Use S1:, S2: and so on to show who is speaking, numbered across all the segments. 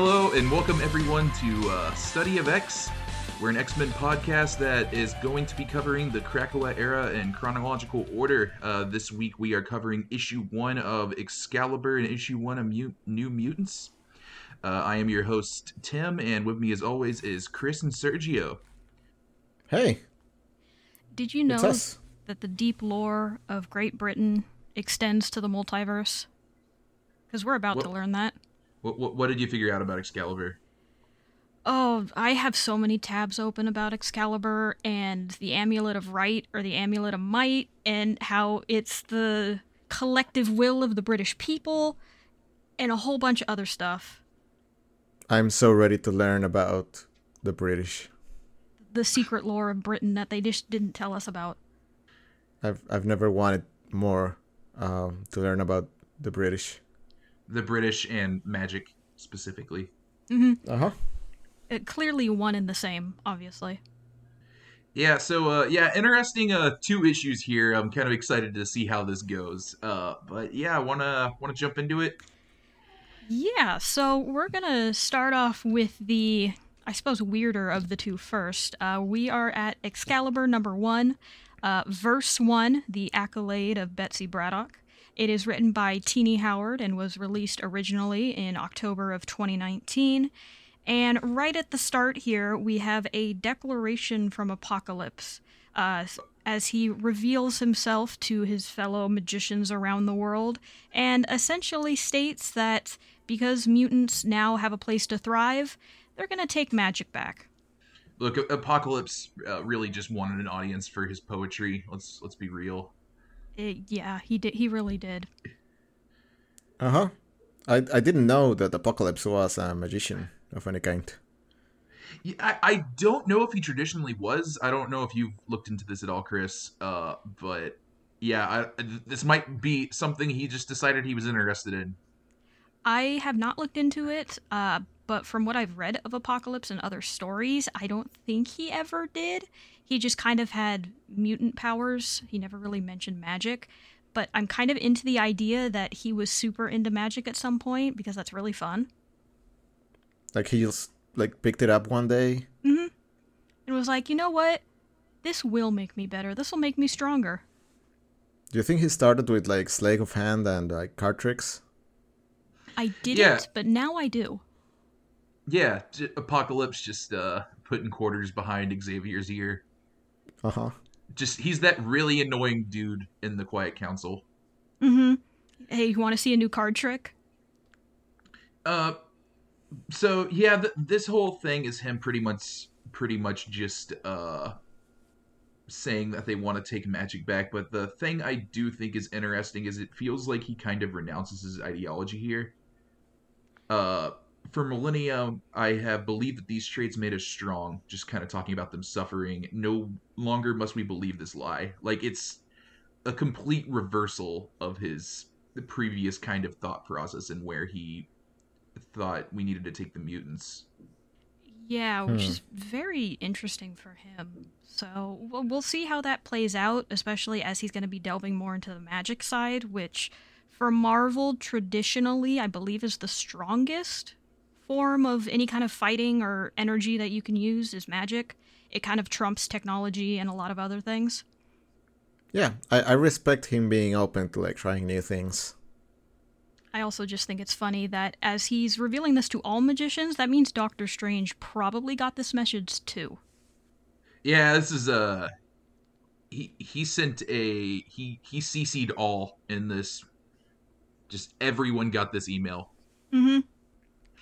S1: Hello and welcome everyone to uh, Study of X. We're an X Men podcast that is going to be covering the Krakoa era in chronological order. Uh, this week we are covering issue one of Excalibur and issue one of Mut- New Mutants. Uh, I am your host Tim, and with me as always is Kris and Sergio.
S2: Hey,
S3: Did you know that the deep lore of Great Britain extends to the multiverse? Because we're about to learn that.
S1: What, what, what did you figure out about Excalibur?
S3: Oh, I have so many tabs open about Excalibur and the Amulet of Right or the Amulet of Might and how it's the collective will of the British people and a whole bunch of other stuff.
S2: I'm so ready to learn about the British.
S3: The secret lore of Britain that they just didn't tell us about.
S2: I've I've never wanted more um, to learn about the British.
S1: The British and magic specifically.
S2: Uh huh.
S3: Uh, clearly one and the same, obviously.
S1: Yeah, so uh yeah, interesting uh two issues here. I'm kind of excited to see how this goes. Uh but yeah, I want to want to jump into it.
S3: Yeah, so we're gonna start off with the, I suppose, weirder of the two first. Uh, we are at Excalibur number one, uh, verse one, the accolade of Betsy Braddock. It is written by Tini Howard and was released originally in October of 2019. And right at the start here, we have a declaration from Apocalypse uh, as he reveals himself to his fellow magicians around the world and essentially states that because mutants now have a place to thrive, they're going to take magic back.
S1: Look, Apocalypse uh, really just wanted an audience for his poetry. Let's let's be real.
S3: Uh, yeah, he did. He really did.
S2: Uh huh. I I didn't know that Apocalypse was a magician of any kind.
S1: Yeah, I, I don't know if he traditionally was. I don't know if you've looked into this at all, Kris. Uh, but yeah, I, this might be something he just decided he was interested in.
S3: I have not looked into it, uh, but from what I've read of Apocalypse and other stories, I don't think he ever did. He just kind of had mutant powers. He never really mentioned magic. But I'm kind of into the idea that he was super into magic at some point because that's really fun.
S2: Like he just like picked it up one day. Mm-hmm.
S3: And was like, you know what? This will make me better. This will make me stronger.
S2: Do you think he started with like sleight of hand and like card tricks?
S3: I didn't,
S1: Yeah.
S3: but now I do.
S1: Yeah, j- Apocalypse just uh, putting quarters behind Xavier's ear.
S2: Uh huh.
S1: Just he's that really annoying dude in the Quiet Council.
S3: Mm-hmm. Hey, you want to see a new card trick?
S1: Uh, so yeah, th- this whole thing is him pretty much, pretty much just uh, saying that they want to take magic back. But the thing I do think is interesting is it feels like he kind of renounces his ideology here. Uh, for millennia, I have believed that these traits made us strong. Just kind of talking about them suffering. No longer must we believe this lie. Like it's a complete reversal of his the previous kind of thought process and where he thought we needed to take the mutants.
S3: Yeah, which
S2: Hmm.
S3: is very interesting for him. So we'll, we'll see how that plays out, especially as he's going to be delving more into the magic side, which for Marvel traditionally, I believe, is the strongest form of any kind of fighting or energy that you can use is magic. It kind of trumps technology and a lot of other things.
S2: Yeah, I, I respect him being open to like trying new things.
S3: I also just think it's funny that as he's revealing this to all magicians, that means Doctor Strange probably got this message too.
S1: Yeah, this is uh he he sent a he he CC'd all in this. Just everyone got this email.
S3: Mm-hmm.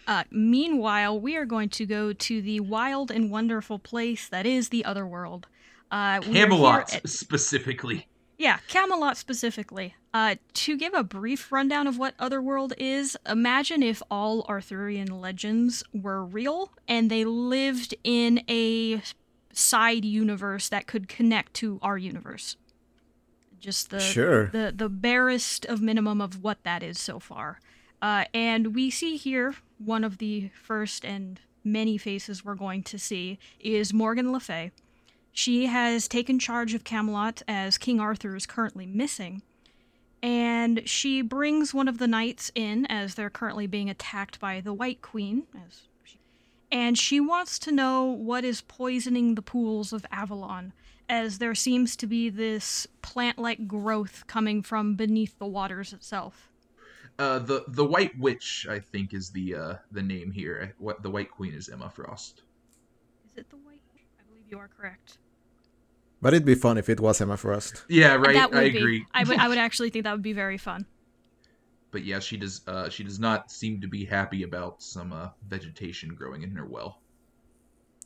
S3: Uh, meanwhile, we are going to go to the wild and wonderful place that is the Otherworld. Uh, we are here
S1: Camelot
S3: at-
S1: specifically.
S3: yeah, Camelot specifically. Uh, to give a brief rundown of what Otherworld is, imagine if all Arthurian legends were real and they lived in a side universe that could connect to our universe. Just the
S2: Sure.
S3: the the barest of minimum of what that is so far. Uh, and we see here one of the first and many faces we're going to see is Morgan Le Fay. She has taken charge of Camelot as King Arthur is currently missing. and she brings one of the knights in as they're currently being attacked by the White Queen, she, and she wants to know what is poisoning the pools of Avalon, as there seems to be this plant-like growth coming from beneath the waters itself.
S1: Uh, the the White Witch, I think, is the uh, the name here. What the White Queen is Emma Frost.
S3: Is it the White? I believe you are correct.
S2: But it'd be fun if it was Emma Frost.
S1: Yeah, right.
S3: That would
S1: I
S3: be.
S1: agree.
S3: I would. I would actually think that would be very fun.
S1: but yeah, she does. Uh, she does not seem to be happy about some uh, vegetation growing in her well.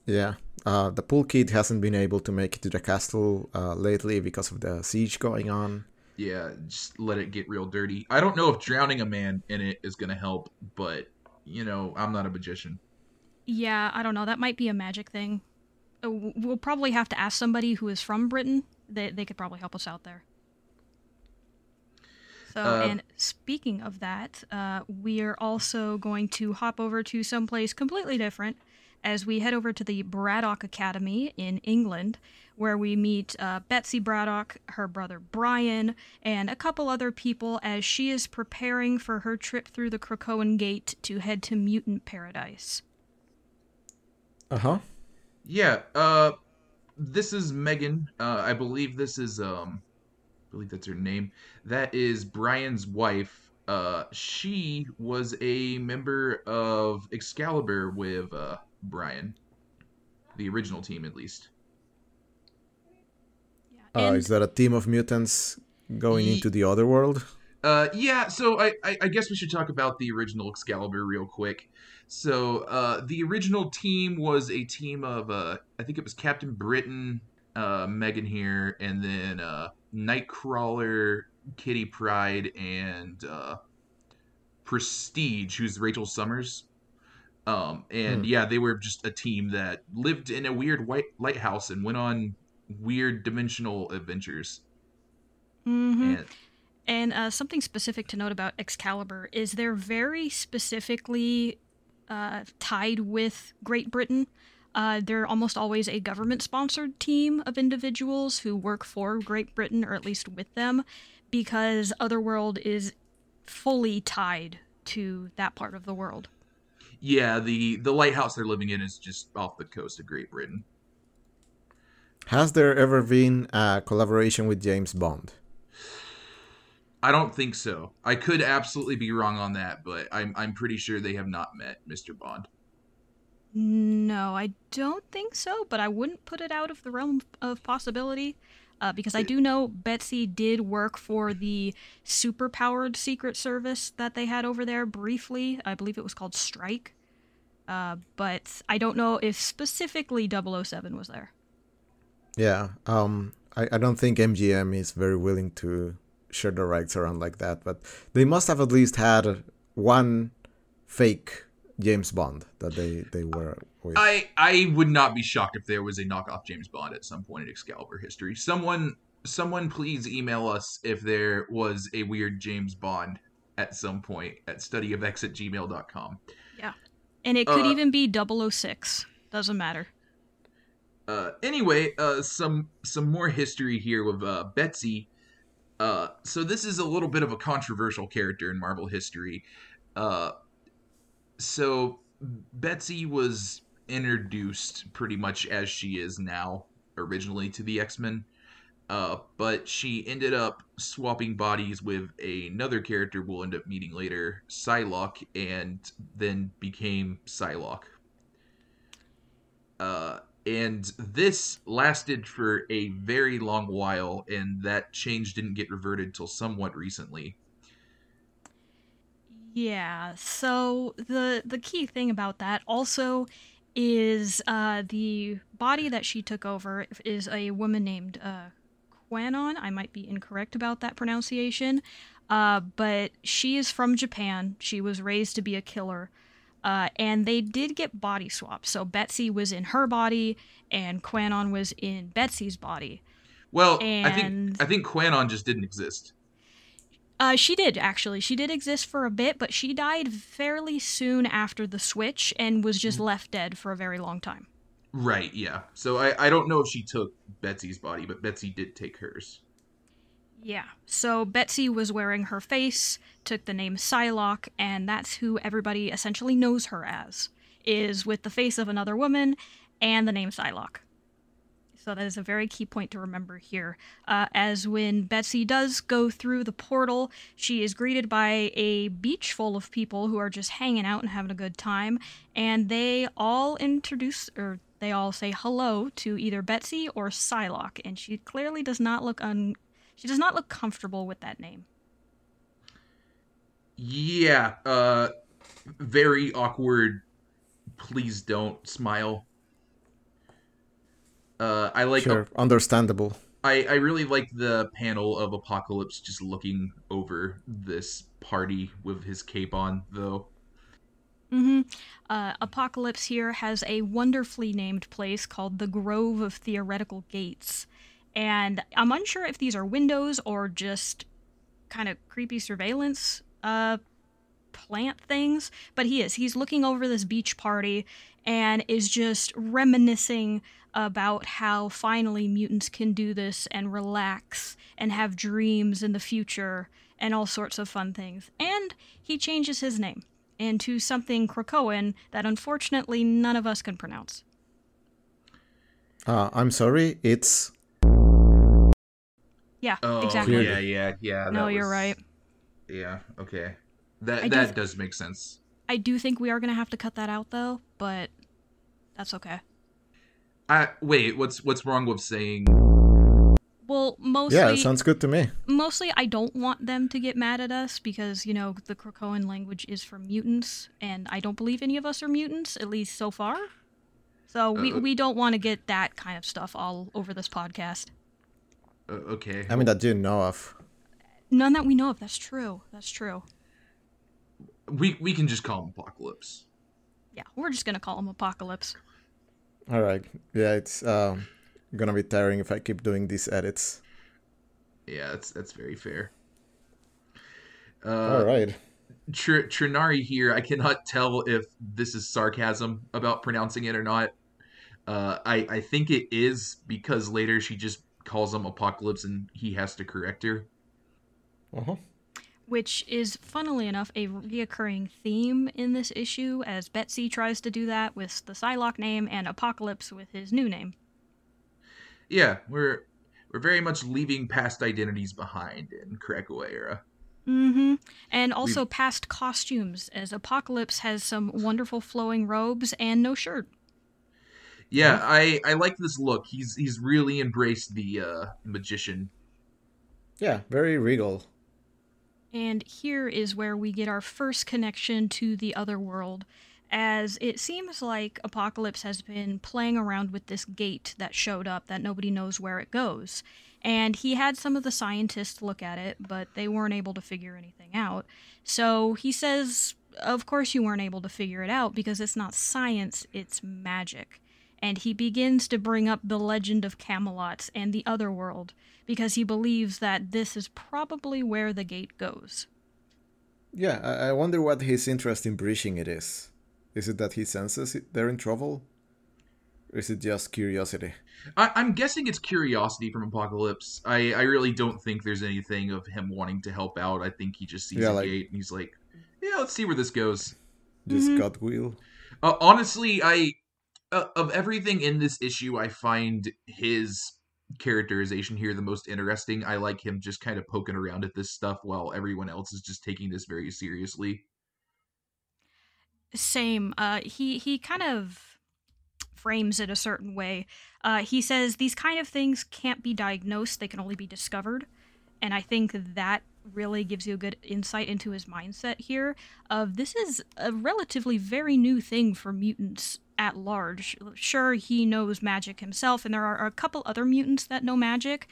S2: Yeah. Uh, the pool kid hasn't been able to make it to the castle uh, lately because of the siege going on.
S1: Yeah, just let it get real dirty. I don't know if drowning a man in it is gonna help, but you know, I'm not a magician.
S3: Yeah, I don't know. That might be a magic thing. Uh, We'll probably have to ask somebody who is from Britain. They they could probably help us out there. So,
S1: Uh,
S3: and speaking of that, uh, we are also going to hop over to someplace completely different as we head over to the Braddock Academy in England, where we meet uh, Betsy Braddock, her brother Brian, and a couple other people as she is preparing for her trip through the Krakoan Gate to head to Mutant Paradise.
S2: Uh huh.
S1: Yeah, uh this is Meggan. Uh I believe this is um I believe that's her name. That is Brian's wife. Uh she was a member of Excalibur with uh Brian. The original team at least.
S3: Yeah,
S2: Uh, is that a team of mutants going
S1: Ye-
S2: into the other world?
S1: Uh, yeah, so I, I, I guess we should talk about the original Excalibur real quick. So, uh, the original team was a team of, uh, I think it was Captain Britain, uh, Meggan here, and then, uh, Nightcrawler, Kitty Pryde, and, uh, Prestige, who's Rachel Summers. Um, and
S2: Hmm.
S1: yeah, they were just a team that lived in a weird white lighthouse and went on weird dimensional adventures.
S3: Mhm.
S1: And
S3: And uh, something specific to note about Excalibur is they're very specifically uh, tied with Great Britain. Uh, they're almost always a government sponsored team of individuals who work for Great Britain, or at least with them, because Otherworld is fully tied to that part of the world.
S1: Yeah, the the lighthouse they're living in is just off the coast of Great Britain.
S2: Has there ever been a collaboration with James Bond?
S1: I don't think so. I could absolutely be wrong on that, but I'm I'm pretty sure they have not met Mr. Bond.
S3: No, I don't think so, but I wouldn't put it out of the realm of possibility. Uh, because I do know Betsy did work for the super-powered Secret Service that they had over there briefly. I believe it was called Strike. Uh, but I don't know if specifically 007 was there.
S2: Yeah. Um. I, I don't think MGM is very willing to share the rights around like that, but they must have at least had one fake James Bond that they they were with.
S1: I I would not be shocked if there was a knockoff James Bond at some point in Excalibur history. Someone someone please email us if there was a weird James Bond at some point at studyofx at gmail.com.
S3: And it could
S1: Uh,
S3: even be 006. Doesn't matter.
S1: Uh, anyway, uh, some some more history here with uh, Betsy. Uh, so this is a little bit of a controversial character in Marvel history. Uh, so Betsy was introduced pretty much as she is now, originally to the X Men. Uh, but she ended up swapping bodies with another character we'll end up meeting later, Psylocke, and then became Psylocke. Uh, and this lasted for a very long while, and that change didn't get reverted till somewhat recently.
S3: Yeah. So the the key thing about that also is uh, the body that she took over is a woman named uh, Kwannon. I might be incorrect about that pronunciation, uh, but she is from Japan. She was raised to be a killer. Uh, and they did get body swapped. So Betsy was in her body, and Kwannon was in Betsy's body.
S1: Well, I think I think Kwannon just didn't exist.
S3: Uh, she did actually. She did exist for a bit, but she died fairly soon after the switch and was just left dead for a very long time.
S1: Right, yeah. So I, I don't know if she took Betsy's body, but Betsy did take hers.
S3: Yeah. So Betsy was wearing her face, took the name Psylocke, and that's who everybody essentially knows her as, is with the face of another woman and the name Psylocke. So that is a very key point to remember here. Uh, as when Betsy does go through the portal, she is greeted by a beach full of people who are just hanging out and having a good time, and they all introduce or they all say hello to either Betsy or Psylocke, and she clearly does not look un she does not look comfortable with that name.
S1: Yeah, uh very awkward. Please don't smile. Uh I like
S2: sure, understandable.
S1: I, I really like the panel of Apocalypse just looking over this party with his cape on, though.
S3: Mm-hmm. Uh, Apocalypse here has a wonderfully named place called the Grove of Theoretical Gates. And I'm unsure if these are windows or just kind of creepy surveillance uh, plant things, but he is. He's looking over this beach party and is just reminiscing about how finally mutants can do this and relax and have dreams in the future and all sorts of fun things. And he changes his name into something Krakoan that unfortunately none of us can pronounce.
S2: Uh, I'm sorry, it's.
S3: Yeah,
S1: Oh,
S3: exactly.
S1: yeah, yeah, yeah.
S3: No,
S1: that
S3: you're right.
S1: Yeah, okay. That
S3: I do
S1: that
S3: th-
S1: does make sense.
S3: I do think we are going to have to cut that out though, but that's okay.
S1: I wait, what's what's wrong with saying
S3: Well, mostly
S2: Yeah, it sounds good to me.
S3: mostly I don't want them to get mad at us because, you know, the Krakoan language is for mutants and I don't believe any of us are mutants at least so far. So we,
S1: Uh,
S3: we don't want to get that kind of stuff all over this podcast.
S1: uh, okay.
S2: I mean, that you know of.
S3: None that we know of. That's true. That's true.
S1: we we can just call him Apocalypse.
S3: Yeah, we're just gonna call him Apocalypse.
S2: All right. Yeah, it's um, gonna be tiring if I keep doing these edits.
S1: Yeah, that's that's very fair.
S2: All
S1: Uh,
S2: right.
S1: Tr- Trinari here. I cannot tell if this is sarcasm about pronouncing it or not. Uh, I I think it is because later she just calls him Apocalypse and he has to correct her.
S2: Uh-huh.
S3: Which is, funnily enough, a reoccurring theme in this issue, as Betsy tries to do that with the Psylocke name and Apocalypse with his new name.
S1: Yeah, we're we're very much leaving past identities behind in Krakoa era.
S3: Mm-hmm. And also past costumes, as Apocalypse has some wonderful flowing robes and no shirt.
S1: Yeah, I I like this look. He's he's really embraced the uh magician.
S2: Yeah, very regal.
S3: And here is where we get our first connection to the other world, as it seems like Apocalypse has been playing around with this gate that showed up that nobody knows where it goes. And he had some of the scientists look at it, but they weren't able to figure anything out. So he says, Of course, you weren't able to figure it out because it's not science, it's magic. And he begins to bring up the legend of Camelot and the other world because he believes that this is probably where the gate goes.
S2: Yeah, I, I wonder what his interest in breaching it is. Is it that he senses it, they're in trouble? Or is it just curiosity?
S1: I, I'm guessing it's curiosity from Apocalypse. I, I really don't think there's anything of him wanting to help out. I think he just sees
S2: Yeah,
S1: a
S2: like-
S1: gate and he's like, "Yeah, let's see where this goes."
S2: Just
S3: Mhm.
S2: gut wheel?
S1: Uh, honestly, I uh, of everything in this issue, I find his characterization here the most interesting. I like him just kind of poking around at this stuff while everyone else is just taking this very seriously.
S3: Same. Uh, he he kind of frames it a certain way. Uh, he says these kind of things can't be diagnosed; they can only be discovered. And I think that really gives you a good insight into his mindset here. Of this is a relatively very new thing for mutants at large. Sure, he knows magic himself, and there are a couple other mutants that know magic,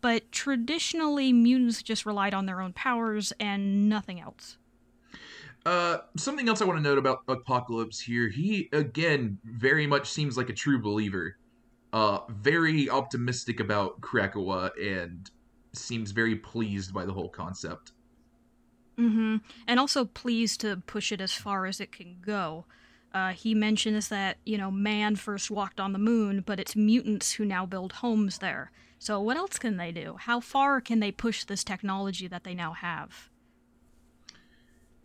S3: but traditionally mutants just relied on their own powers and nothing else.
S1: Uh, something else I want to note about Apocalypse here. He again very much seems like a true believer. Uh, very optimistic about Krakoa and seems very pleased by the whole concept.
S3: Mm-hmm. And also pleased to push it as far as it can go. Uh, he mentions that, you know, man first walked on the moon, but it's mutants who now build homes there. So, what else can they do? How far can they push this technology that they now have?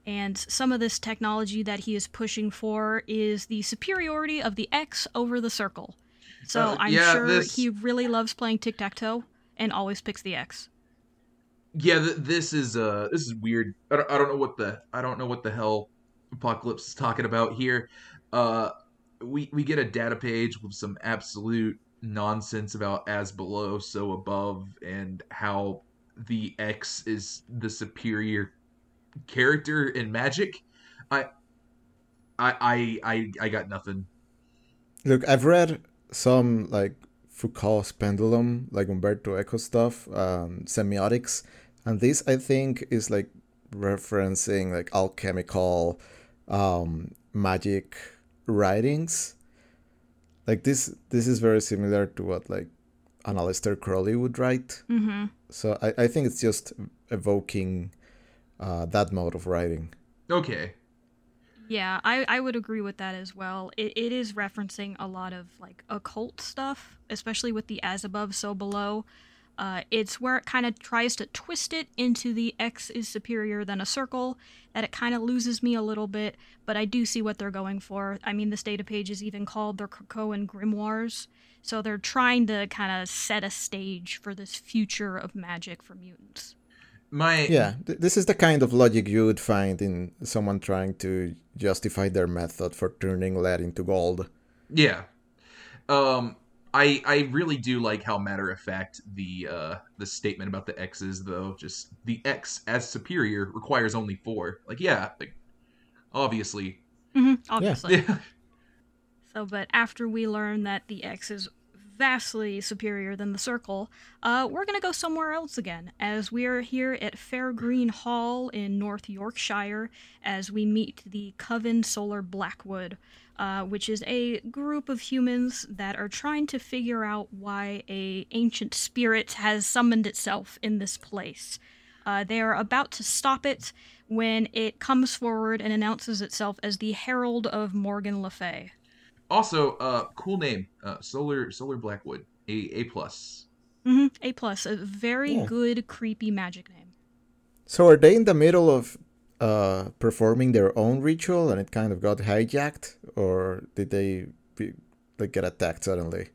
S3: And some of this technology that he is pushing for is the superiority of the X over the circle. So,
S1: Uh,
S3: I'm
S1: yeah,
S3: sure
S1: this-
S3: he really loves playing tic tac toe and always picks the X.
S1: yeah th- this is uh this is weird I don't, I don't know what the i don't know what the hell apocalypse is talking about here uh we we get a data page with some absolute nonsense about as below so above and how the x is the superior character in magic i i i i, I got nothing
S2: Look, I've read some like Foucault's pendulum, like Umberto Eco stuff, um, semiotics, and this I think is like referencing like alchemical um, magic writings. Like this, this is very similar to what like an Aleister Crowley would write.
S3: Mm-hmm.
S2: So I, I think it's just evoking uh, that mode of writing.
S1: okay
S3: Yeah, I, I would agree with that as well. It, it is referencing a lot of like occult stuff, especially with the as above, so below. Uh, it's where it kind of tries to twist it into the X is superior than a circle, that it kind of loses me a little bit, but I do see what they're going for. I mean, this data page is even called their Krakoan Grimoires, so they're trying to kind of set a stage for this future of magic for mutants.
S1: My
S2: Yeah, th- this is the kind of logic you would find in someone trying to justify their method for turning lead into gold.
S1: Yeah. Um I I really do like how matter of fact the uh the statement about the X's though. Just the X as superior requires only four. Like yeah, like obviously.
S3: hmm obviously.
S1: Yeah.
S3: So, but after we learn that the X is vastly superior than the Circle, uh, we're going to go somewhere else again, as we are here at Fair Green Hall in North Yorkshire, as we meet the Coven Solar Blackwood, uh, which is a group of humans that are trying to figure out why a ancient spirit has summoned itself in this place. Uh, they are about to stop it when it comes forward and announces itself as the Herald of Morgan Le Fay.
S1: Also, uh cool name. Uh Solar Solar Blackwood. A A plus.
S3: hmm A plus, a very
S2: Yeah.
S3: good creepy magic name.
S2: So are they in the middle of uh, performing their own ritual and it kind of got hijacked, or did they be, like get attacked suddenly?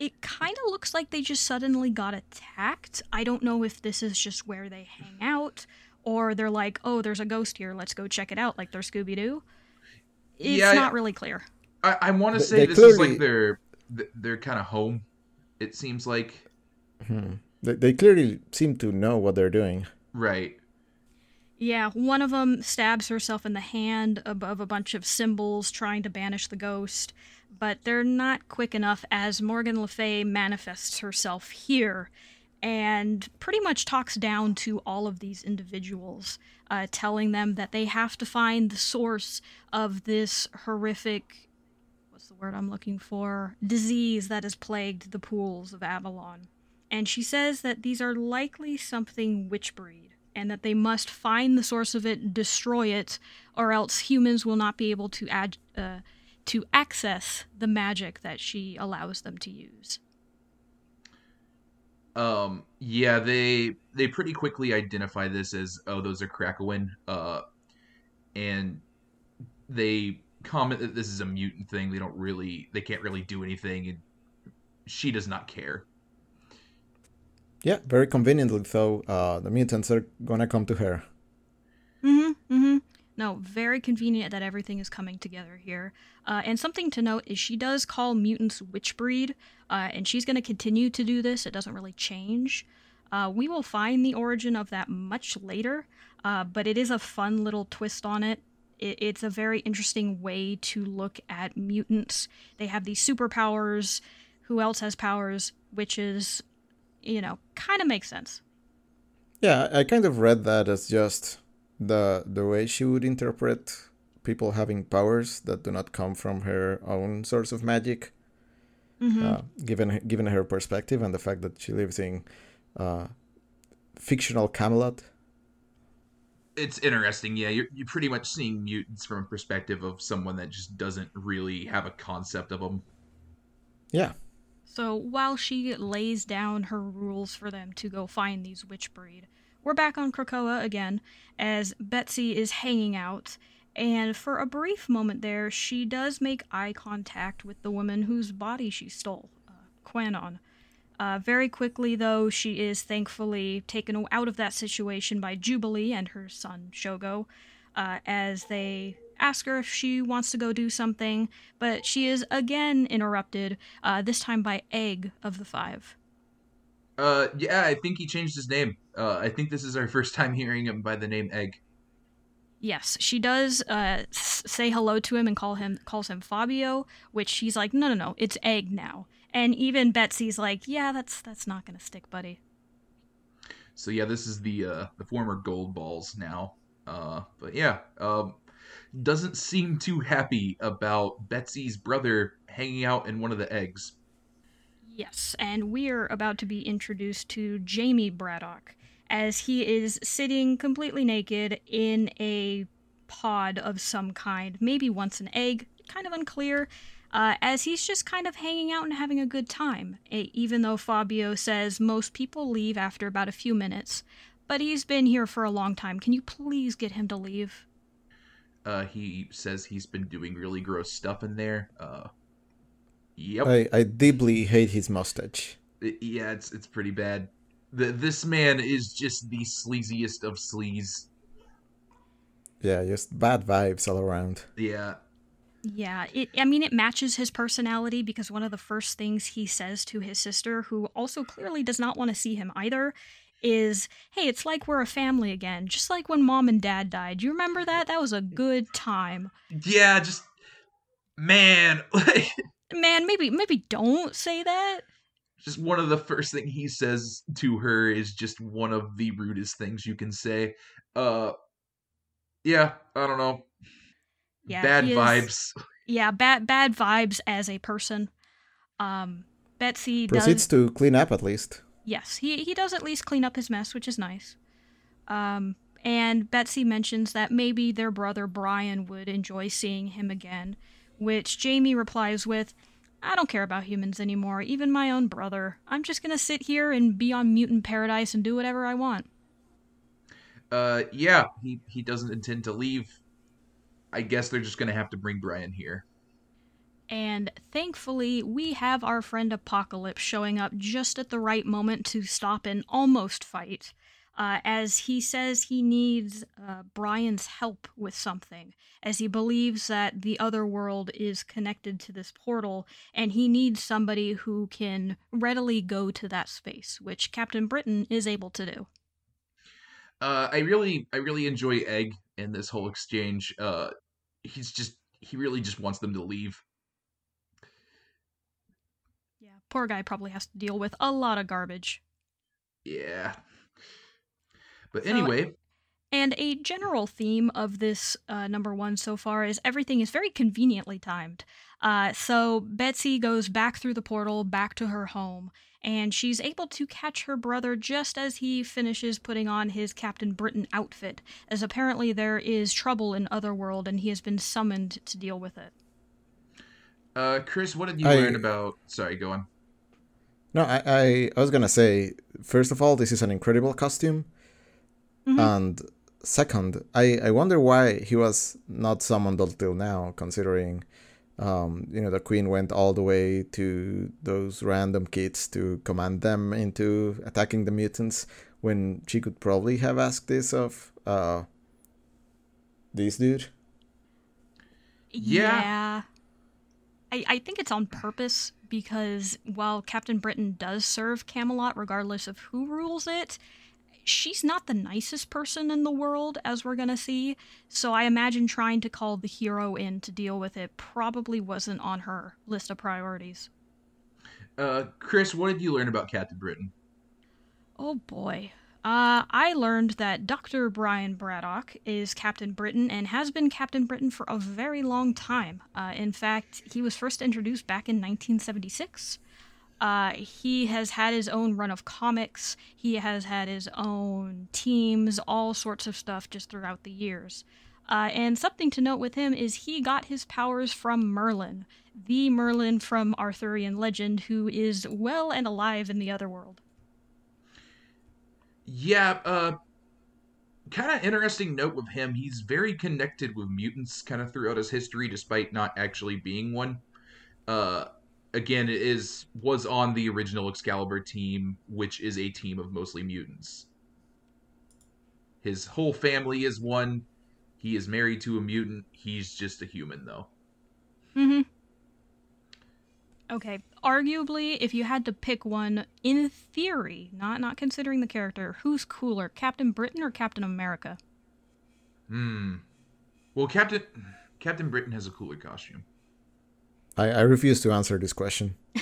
S3: It kind of looks like they just suddenly got attacked. I don't know if this is just where they hang out, or they're like, oh, there's a ghost here, let's go check it out, like they're Scooby Doo. It's
S1: Yeah,
S3: not
S1: I-
S3: really clear.
S1: I, I want to say
S2: they
S1: this is like their their kind of home. It seems like
S2: Hmm. They, they clearly seem to know what they're doing.
S1: right.
S3: Yeah, one of them stabs herself in the hand above a bunch of symbols trying to banish the ghost, but they're not quick enough as Morgan Le Fay manifests herself here and pretty much talks down to all of these individuals, uh, telling them that they have to find the source of this horrific what's the word I'm looking for? Disease that has plagued the pools of Avalon. And she says that these are likely something witch breed and that they must find the source of it, destroy it, or else humans will not be able to add uh, to access the magic that she allows them to use.
S1: Um, yeah, they they pretty quickly identify this as oh, those are Krakoan, uh, and they comment that this is a mutant thing. They don't really, they can't really do anything, and she does not care.
S2: Yeah, very conveniently though, uh, the mutants are gonna come to her.
S3: Mm-hmm. Mm-hmm. No, very convenient that everything is coming together here. Uh, and something to note is she does call mutants witchbreed, uh, and she's going to continue to do this. It doesn't really change. Uh, we will find the origin of that much later, uh, but it is a fun little twist on it. It. It's a very interesting way to look at mutants. They have these superpowers. Who else has powers? Witches. You know, kind of makes sense.
S2: Yeah, I kind of read that as just the the way she would interpret people having powers that do not come from her own source of magic.
S3: Mm-hmm.
S2: Uh, given given her perspective and the fact that she lives in uh, fictional Camelot.
S1: It's interesting. Yeah, you're you're pretty much seeing mutants from a perspective of someone that just doesn't really have a concept of them.
S2: Yeah.
S3: So while she lays down her rules for them to go find these witch breed, we're back on Krakoa again as Betsy is hanging out. And for a brief moment there, she does make eye contact with the woman whose body she stole, uh, Kwannon. Uh, very quickly, though, she is thankfully taken out of that situation by Jubilee and her son Shogo, uh, as they ask her if she wants to go do something, but she is again interrupted, uh, this time by Egg of the Five.
S1: Uh, yeah, I think he changed his name. Uh, I think this is our first time hearing him by the name Egg.
S3: Yes, she does uh, say hello to him and call him calls him Fabio, which he's like, no, no, no, it's Egg now. And even Betsy's like, yeah, that's that's not gonna stick, buddy.
S1: So yeah, this is the uh, the former Goldballs now. Uh, but yeah, um, doesn't seem too happy about Betsy's brother hanging out in one of the eggs.
S3: Yes, and we're about to be introduced to Jamie Braddock as he is sitting completely naked in a pod of some kind, maybe once an egg, kind of unclear, uh, as he's just kind of hanging out and having a good time, even though Fabio says most people leave after about a few minutes. But he's been here for a long time. Can you please get him to leave?
S1: Uh, he says he's been doing really gross stuff in there. Uh, yep.
S2: I, I deeply hate his mustache.
S1: Yeah, it's it's pretty bad. The, this man is just the sleaziest of sleaze.
S2: Yeah, just bad vibes all around.
S1: Yeah.
S3: Yeah, it I mean it matches his personality because one of the first things he says to his sister who also clearly does not want to see him either is, "Hey, it's like we're a family again, just like when mom and dad died. You remember that? That was a good time."
S1: Yeah, just man, like
S3: man, maybe maybe don't say that.
S1: Just one of the first thing he says to her is just one of the rudest things you can say. Uh yeah, I don't know.
S3: Yeah,
S1: bad vibes.
S3: Yeah, bad bad vibes as a person. Um, Betsy
S2: proceeds
S3: does,
S2: to clean up at least.
S3: Yes, he he does at least clean up his mess, which is nice. Um, and Betsy mentions that maybe their brother Brian would enjoy seeing him again, which Jamie replies with, "I don't care about humans anymore, even my own brother. I'm just gonna sit here and be on mutant paradise and do whatever I want."
S1: Uh, yeah, he he doesn't intend to leave I guess they're just going to have to bring Brian here.
S3: And thankfully, we have our friend Apocalypse showing up just at the right moment to stop an almost fight, uh, as he says he needs uh, Brian's help with something, as he believes that the other world is connected to this portal, and he needs somebody who can readily go to that space, which Captain Britain is able to do.
S1: Uh, I really, I really enjoy Egg in this whole exchange. Uh, he's just he really just wants them to leave.
S3: Yeah, poor guy probably has to deal with a lot of garbage.
S1: Yeah. But anyway,
S3: and a general theme of this uh, number one so far is everything is very conveniently timed. Uh, so Betsy goes back through the portal back to her home, and she's able to catch her brother just as he finishes putting on his Captain Britain outfit, as apparently there is trouble in Otherworld and he has been summoned to deal with it.
S1: Uh, Kris, what did you I, learn about? Sorry, go on.
S2: No, I, I, I was gonna say first of all, this is an incredible costume, mm-hmm. and second, I, I wonder why he was not summoned until now, considering um, you know, the queen went all the way to those random kids to command them into attacking the mutants when she could probably have asked this of uh, this dude.
S1: Yeah. yeah.
S3: I, I think it's on purpose because while Captain Britain does serve Camelot regardless of who rules it, she's not the nicest person in the world, as we're gonna see. So I imagine trying to call the hero in to deal with it probably wasn't on her list of priorities.
S1: Uh, Kris, what did you learn about Captain Britain?
S3: Oh boy. Uh, I learned that Dr. Brian Braddock is Captain Britain and has been Captain Britain for a very long time. Uh, in fact, he was first introduced back in 1976. Uh, he has had his own run of comics. He has had his own teams, all sorts of stuff just throughout the years. Uh, and something to note with him is he got his powers from Merlin, the Merlin from Arthurian legend, who is well and alive in the other world.
S1: Yeah, uh, kind of interesting note with him. He's very connected with mutants kind of throughout his history, despite not actually being one. Uh, again, it is was on the original Excalibur team, which is a team of mostly mutants. His whole family is one. He is married to a mutant. He's just a human, though.
S3: Mm-hmm. Okay. Arguably, if you had to pick one, in theory, not not considering the character, who's cooler, Captain Britain or Captain America?
S1: Hmm. Well, Captain Captain Britain has a cooler costume.
S2: I, I refuse to answer this question.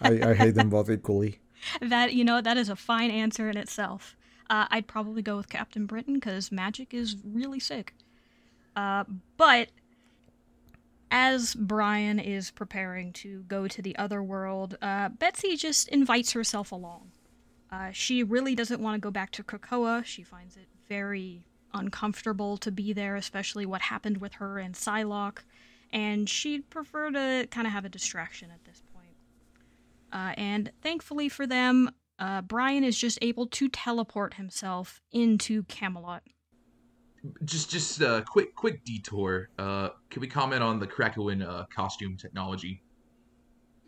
S2: I, I hate them both equally.
S3: That you know that is a fine answer in itself. Uh, I'd probably go with Captain Britain because magic is really sick. Uh, but as Brian is preparing to go to the other world, uh, Betsy just invites herself along. Uh, she really doesn't want to go back to Krakoa. She finds it very uncomfortable to be there, especially what happened with her and Psylocke, and she'd prefer to kind of have a distraction at this point. Uh, and thankfully for them, uh, Brian is just able to teleport himself into Camelot
S1: just just a quick quick detour. Uh, can we comment on the Krakoan uh, costume technology?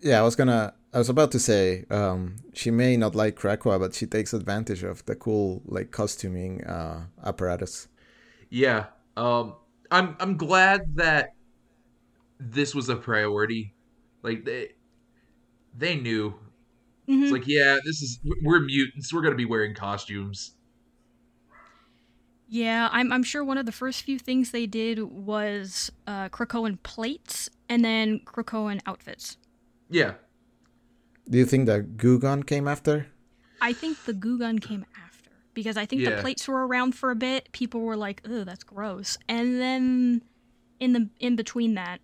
S2: Yeah, I was gonna. I was about to say um, she may not like Krakoa, but she takes advantage of the cool like costuming uh, apparatus.
S1: Yeah, um, I'm I'm glad that this was a priority. Like they they knew. Mm-hmm. It's like yeah, this is we're mutants. We're gonna be wearing costumes.
S3: Yeah, I'm, I'm sure one of the first few things they did was uh, Krakoan plates and then Krakoan outfits.
S1: Yeah.
S2: Do you think that goo gun came after?
S3: I think the goo gun came after because I think yeah. the plates were around for a bit. People were like, "Oh, that's gross," and then in the in between that,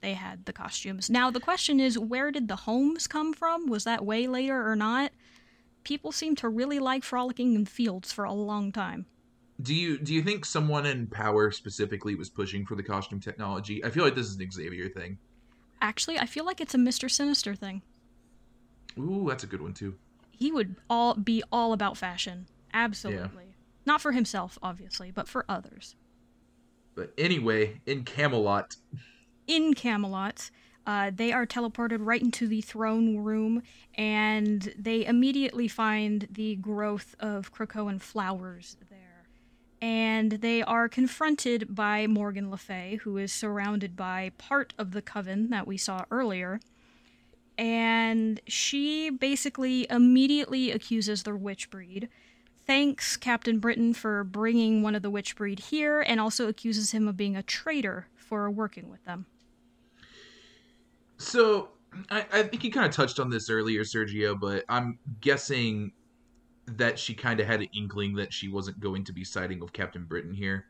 S3: they had the costumes. Now the question is, where did the homes come from? Was that way later or not? People seem to really like frolicking in fields for a long time
S1: do you do you think someone in power specifically was pushing for the costume technology? I feel like this is an Xavier thing.
S3: Actually, I feel like it's a Mister Sinister thing.
S1: Ooh, that's a good one too.
S3: He would all be all about fashion. Absolutely. Yeah. Not for himself, obviously, but for others.
S1: But anyway, in Camelot.
S3: In Camelot, uh, they are teleported right into the throne room, and they immediately find the growth of Krakoan flowers there and they are confronted by Morgan Le Fay, who is surrounded by part of the coven that we saw earlier. And she basically immediately accuses the witch breed, thanks Captain Britain for bringing one of the witch breed here, and also accuses him of being a traitor for working with them.
S1: So, I, I think you kind of touched on this earlier, Sergio, but I'm guessing that she kind of had an inkling that she wasn't going to be siding with Captain Britain here,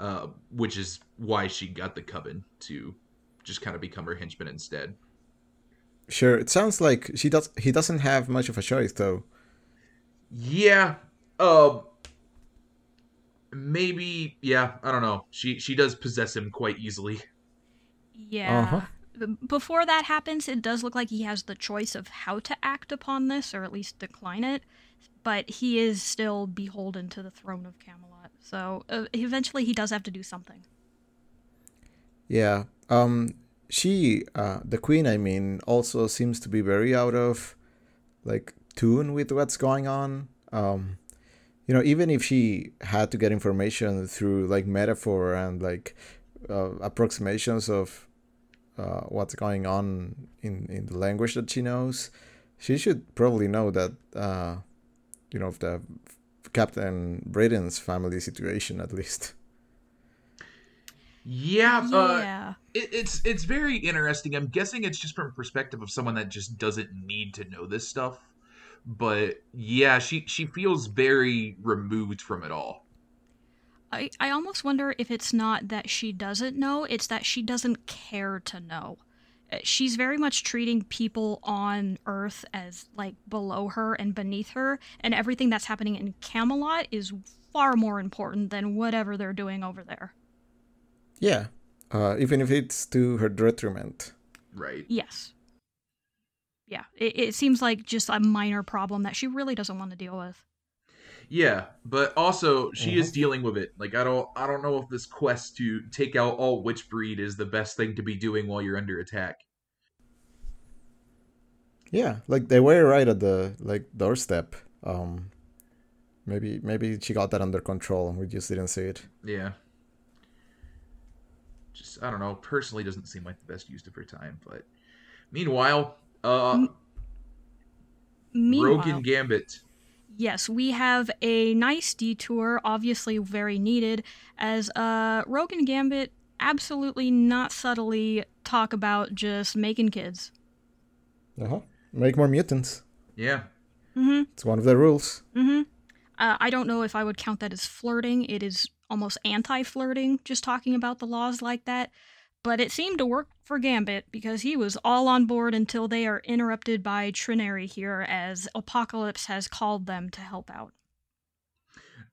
S1: uh, which is why she got the Coven to just kind of become her henchman instead.
S2: Sure, it sounds like she does. He doesn't have much of a choice, though.
S1: Yeah. Uh, maybe. Yeah. I don't know. She she does possess him quite easily.
S3: Yeah. Uh-huh. Before that happens, it does look like he has the choice of how to act upon this, or at least decline it but he is still beholden to the throne of Camelot. So uh, eventually, he does have to do something.
S2: Yeah. Um. She, uh, the queen, I mean, also seems to be very out of like tune with what's going on. Um. You know, even if she had to get information through like metaphor and like uh, approximations of uh, what's going on in in the language that she knows, she should probably know that uh, you know, of the Captain Britain's family situation at least.
S1: Yeah, uh, yeah. It, it's it's very interesting. I'm guessing it's just from a perspective of someone that just doesn't need to know this stuff. But yeah, she she feels very removed from it all.
S3: I I almost wonder if it's not that she doesn't know; it's that she doesn't care to know. Uh, She's very much treating people on Earth as like below her and beneath her, and everything that's happening in Camelot is far more important than whatever they're doing over there.
S2: Yeah, uh, even if it's to her detriment.
S1: Right.
S3: Yes. Yeah, it, it seems like just a minor problem that she really doesn't want to deal with.
S1: Yeah, but also she is
S2: Mhm.
S1: dealing with it. Like I don't I don't know if this quest to take out all witch breed is the best thing to be doing while you're under attack.
S2: Yeah, like they were right at the like doorstep. Um, maybe maybe she got that under control and we just didn't see it.
S1: Yeah. Just I don't know, personally doesn't seem like the best use of her time, but meanwhile, uh
S3: M- Meanwhile,
S1: Rogue and Gambit.
S3: Yes, we have a nice detour, obviously very needed, as uh, Rogue and Gambit absolutely not subtly talk about just making kids.
S2: Uh huh. Make more mutants.
S1: Yeah.
S3: Mm-hmm.
S2: It's one of the rules.
S3: Mm-hmm. Uh, I don't know if I would count that as flirting. It is almost anti-flirting, just talking about the laws like that. But it seemed to work for Gambit because he was all on board until they are interrupted by Trinary here, as Apocalypse has called them to help out.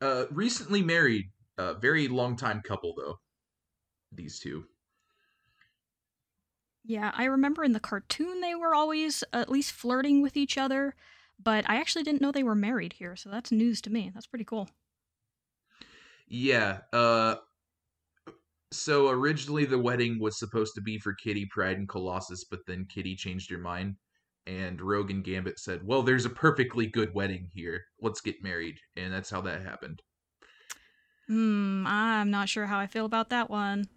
S1: Uh recently married, uh very long time couple though. These two.
S3: Yeah, I remember in the cartoon they were always at least flirting with each other, but I actually didn't know they were married here, so that's news to me. That's pretty cool.
S1: Yeah. Uh so originally the wedding was supposed to be for Kitty Pryde and Colossus, but then Kitty changed her mind and Rogue and Gambit said, "Well, there's a perfectly good wedding here. Let's get married." And that's how that happened.
S3: Hmm, I'm not sure how I feel about that one.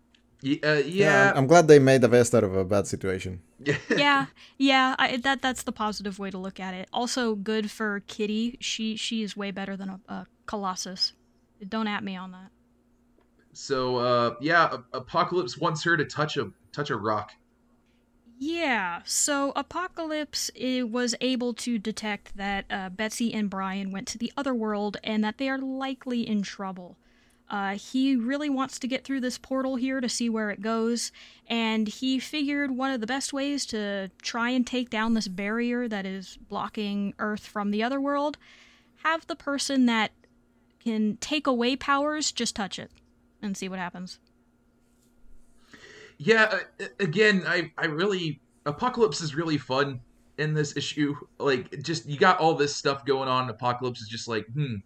S1: Y- uh,
S2: I'm-
S1: yeah.
S2: I'm glad they made the best out of a bad situation.
S3: yeah, yeah, I, that that's the positive way to look at it. Also, good for Kitty. She she is way better than a, a Colossus. Don't at me on that.
S1: So uh yeah, Apocalypse wants her to touch a touch a rock.
S3: Yeah, so Apocalypse was able to detect that uh, Betsy and Brian went to the other world and that they are likely in trouble. Uh, he really wants to get through this portal here to see where it goes, and he figured one of the best ways to try and take down this barrier that is blocking Earth from the other world have the person that can take away powers just touch it and see what happens.
S1: Yeah, uh, again, I I really Apocalypse is really fun in this issue. Like just you got all this stuff going on. Apocalypse is just like, "Hmm,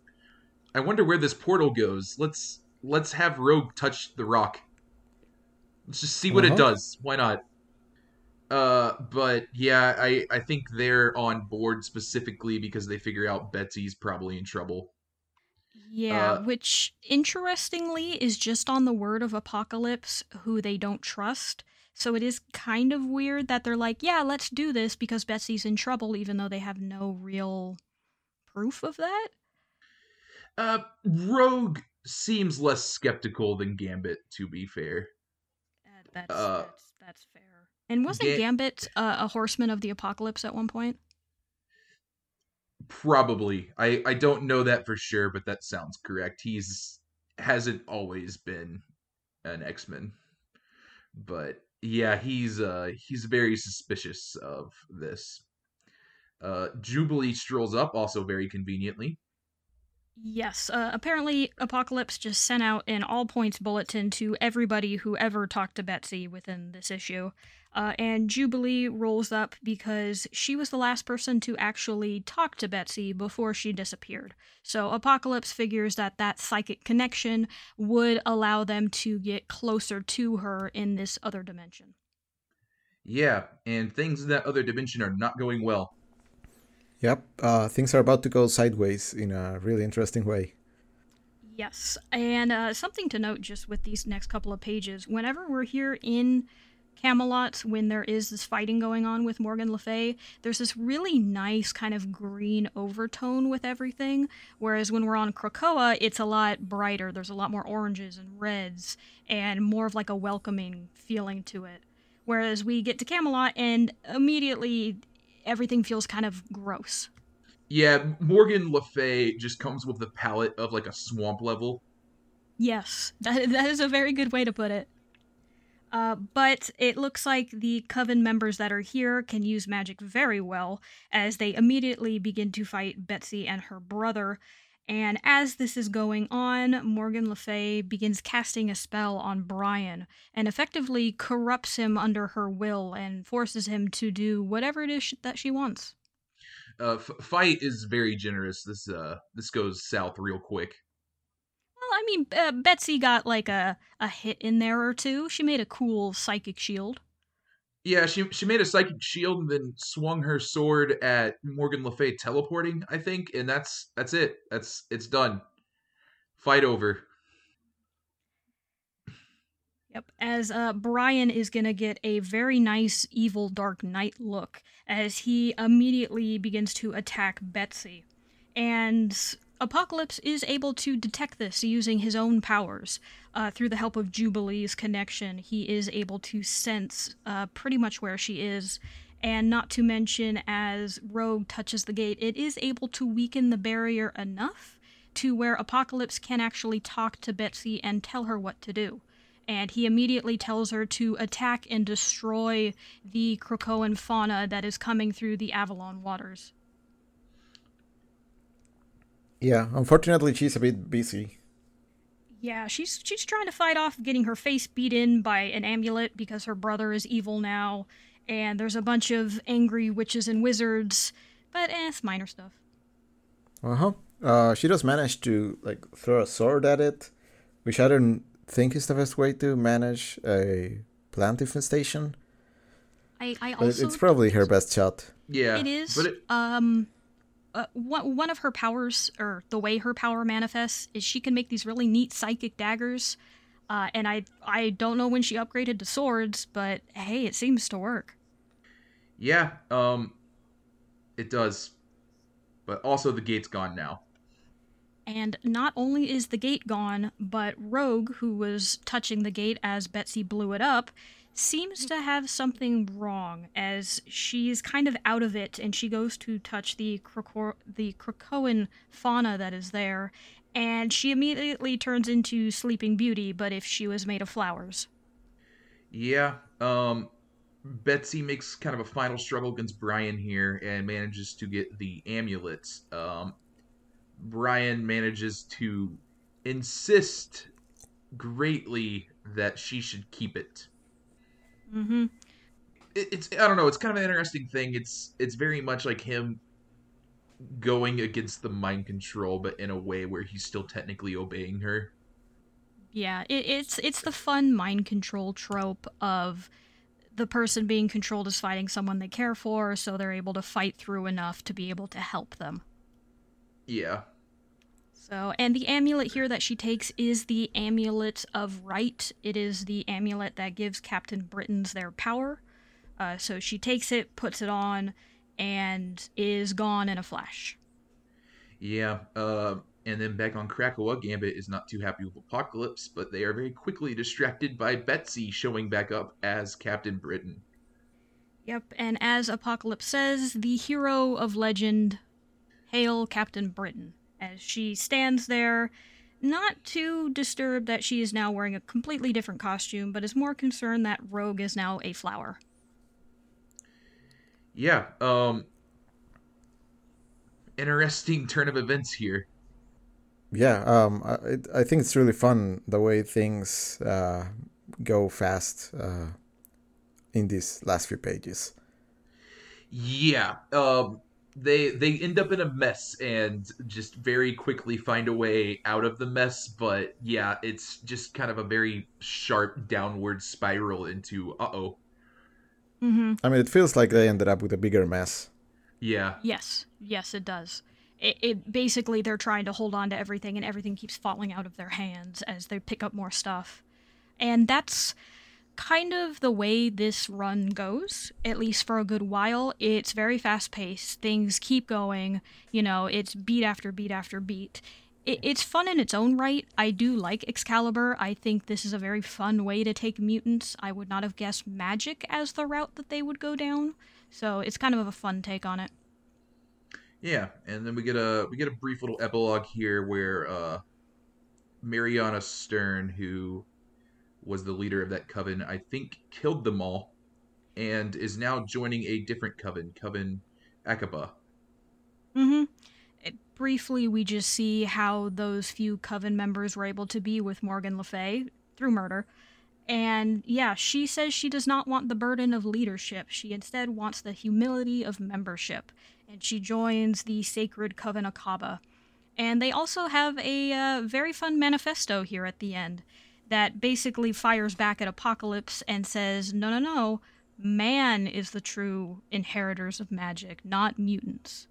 S1: I wonder where this portal goes. Let's let's have Rogue touch the rock. Let's just see what it
S2: Uh-huh.
S1: does. Why not?" Uh, but yeah, I I think they're on board specifically because they figure out Betsy's probably in trouble.
S3: Yeah,
S1: Uh,
S3: which interestingly is just on the word of Apocalypse, who they don't trust. So it is kind of weird that they're like, yeah, let's do this because Betsy's in trouble, even though they have no real proof of that.
S1: Uh, Rogue seems less skeptical than Gambit, to be fair.
S3: Uh, that's, that's that's fair. And wasn't
S1: Ga-
S3: Gambit uh, a horseman of the apocalypse at one point?
S1: Probably. I I don't know that for sure, but that sounds correct. He's hasn't always been an X-Men. But yeah, he's uh he's very suspicious of this. Uh Jubilee strolls up also very conveniently.
S3: Yes, uh, apparently Apocalypse just sent out an all points bulletin to everybody who ever talked to Betsy within this issue. Uh, and Jubilee rolls up because she was the last person to actually talk to Betsy before she disappeared. So Apocalypse figures that that psychic connection would allow them to get closer to her in this other dimension.
S1: Yeah, and things in that other dimension are not going well.
S2: Yep, uh, things are about to go sideways in a really interesting way.
S3: Yes, and uh, something to note just with these next couple of pages whenever we're here in Camelot, when there is this fighting going on with Morgan Le Fay, there's this really nice kind of green overtone with everything. Whereas when we're on Krakoa, it's a lot brighter. There's a lot more oranges and reds and more of like a welcoming feeling to it. Whereas we get to Camelot and immediately everything feels kind of gross.
S1: Yeah, Morgan Le Fay just comes with the palette of like a swamp level.
S3: Yes, that, that is a very good way to put it. Uh, but it looks like the coven members that are here can use magic very well as they immediately begin to fight Betsy and her brother. And as this is going on, Morgan Le Fay begins casting a spell on Brian and effectively corrupts him under her will and forces him to do whatever it is that she wants.
S1: Uh, f- fight is very generous. This uh, this goes south real quick.
S3: Well, I mean, uh, Betsy got like a, a hit in there or two. She made a cool psychic shield.
S1: Yeah, she she made a psychic shield and then swung her sword at Morgan Le Fay teleporting, I think, and that's that's it. That's it's done. Fight over.
S3: Yep, as uh, Brian is gonna get a very nice evil Dark Knight look as he immediately begins to attack Betsy, and Apocalypse is able to detect this using his own powers. Uh, through the help of Jubilee's connection, he is able to sense uh, pretty much where she is. And not to mention, as Rogue touches the gate, it is able to weaken the barrier enough to where Apocalypse can actually talk to Betsy and tell her what to do. And he immediately tells her to attack and destroy the Krakoan fauna that is coming through the Avalon waters.
S2: Yeah, unfortunately, she's a bit busy.
S3: Yeah, she's she's trying to fight off getting her face beat in by an amulet because her brother is evil now, and there's a bunch of angry witches and wizards, but eh, it's minor stuff.
S2: Uh-huh. Uh She does manage to like throw a sword at it, which I don't think is the best way to manage a plant infestation.
S3: I I
S2: But
S3: also
S2: it's probably her best shot.
S1: Yeah,
S3: it is
S1: But it,
S3: um uh, one, one of her powers or the way her power manifests is she can make these really neat psychic daggers uh, and I I don't know when she upgraded to swords, but hey, it seems to work.
S1: yeah, um, it does. But also the gate's gone now.
S3: And not only is the gate gone, but Rogue, who was touching the gate as Betsy blew it up, seems to have something wrong as she's kind of out of it and she goes to touch the Krako- the Krakoan fauna that is there and she immediately turns into Sleeping Beauty but if she was made of flowers.
S1: Yeah, um, Betsy makes kind of a final struggle against Brian here and manages to get the amulets. Um, Brian manages to insist greatly that she should keep it.
S3: Mhm.
S1: it, it's I don't know. It's kind of an interesting thing. It's it's very much like him going against the mind control, but in a way where he's still technically obeying her.
S3: Yeah, it, it's it's the fun mind control trope of the person being controlled is fighting someone they care for, so they're able to fight through enough to be able to help them.
S1: Yeah,
S3: So, and the amulet here that she takes is the amulet of right. It is the amulet that gives Captain Britains their power. Uh, so she takes it, puts it on, and is gone in a flash.
S1: yeah. Uh, and then back on Krakoa, Gambit is not too happy with Apocalypse, but they are very quickly distracted by Betsy showing back up as Captain Britain.
S3: Yep, and as Apocalypse says, the hero of legend, hail Captain Britain, as she stands there, not too disturbed that she is now wearing a completely different costume, but is more concerned that Rogue is now a flower.
S1: Yeah. Um. Interesting turn of events here.
S2: Yeah, um, I, I think it's really fun the way things uh, go fast uh, in these last few pages.
S1: Yeah. Um they they end up in a mess and just very quickly find a way out of the mess, but yeah, it's just kind of a very sharp downward spiral into uh-oh.
S3: Mm-hmm.
S2: I mean, it feels like they ended up with a bigger mess.
S1: Yeah.
S3: Yes, yes, it does. It, it basically they're trying to hold on to everything, and everything keeps falling out of their hands as they pick up more stuff, and that's kind of the way this run goes. At least for a good while, it's very fast paced. Things keep going. You know, it's beat after beat after beat. It, it's fun in its own right. I do like Excalibur. I think this is a very fun way to take mutants. I would not have guessed magic as the route that they would go down. So it's kind of a fun take on it.
S1: Yeah, and then we get a we get a brief little epilogue here where uh Mariana Stern who was the leader of that coven. I think killed them all, and is now joining a different coven, Coven Akkaba.
S3: Mm-hmm. It, briefly, we just see how those few coven members were able to be with Morgan Le Fay through murder. And yeah, she says she does not want the burden of leadership. She instead wants the humility of membership. And she joins the sacred Coven Akkaba. And they also have a uh, very fun manifesto here at the end that basically fires back at Apocalypse and says, no, no, no, man is the true inheritors of magic, not mutants.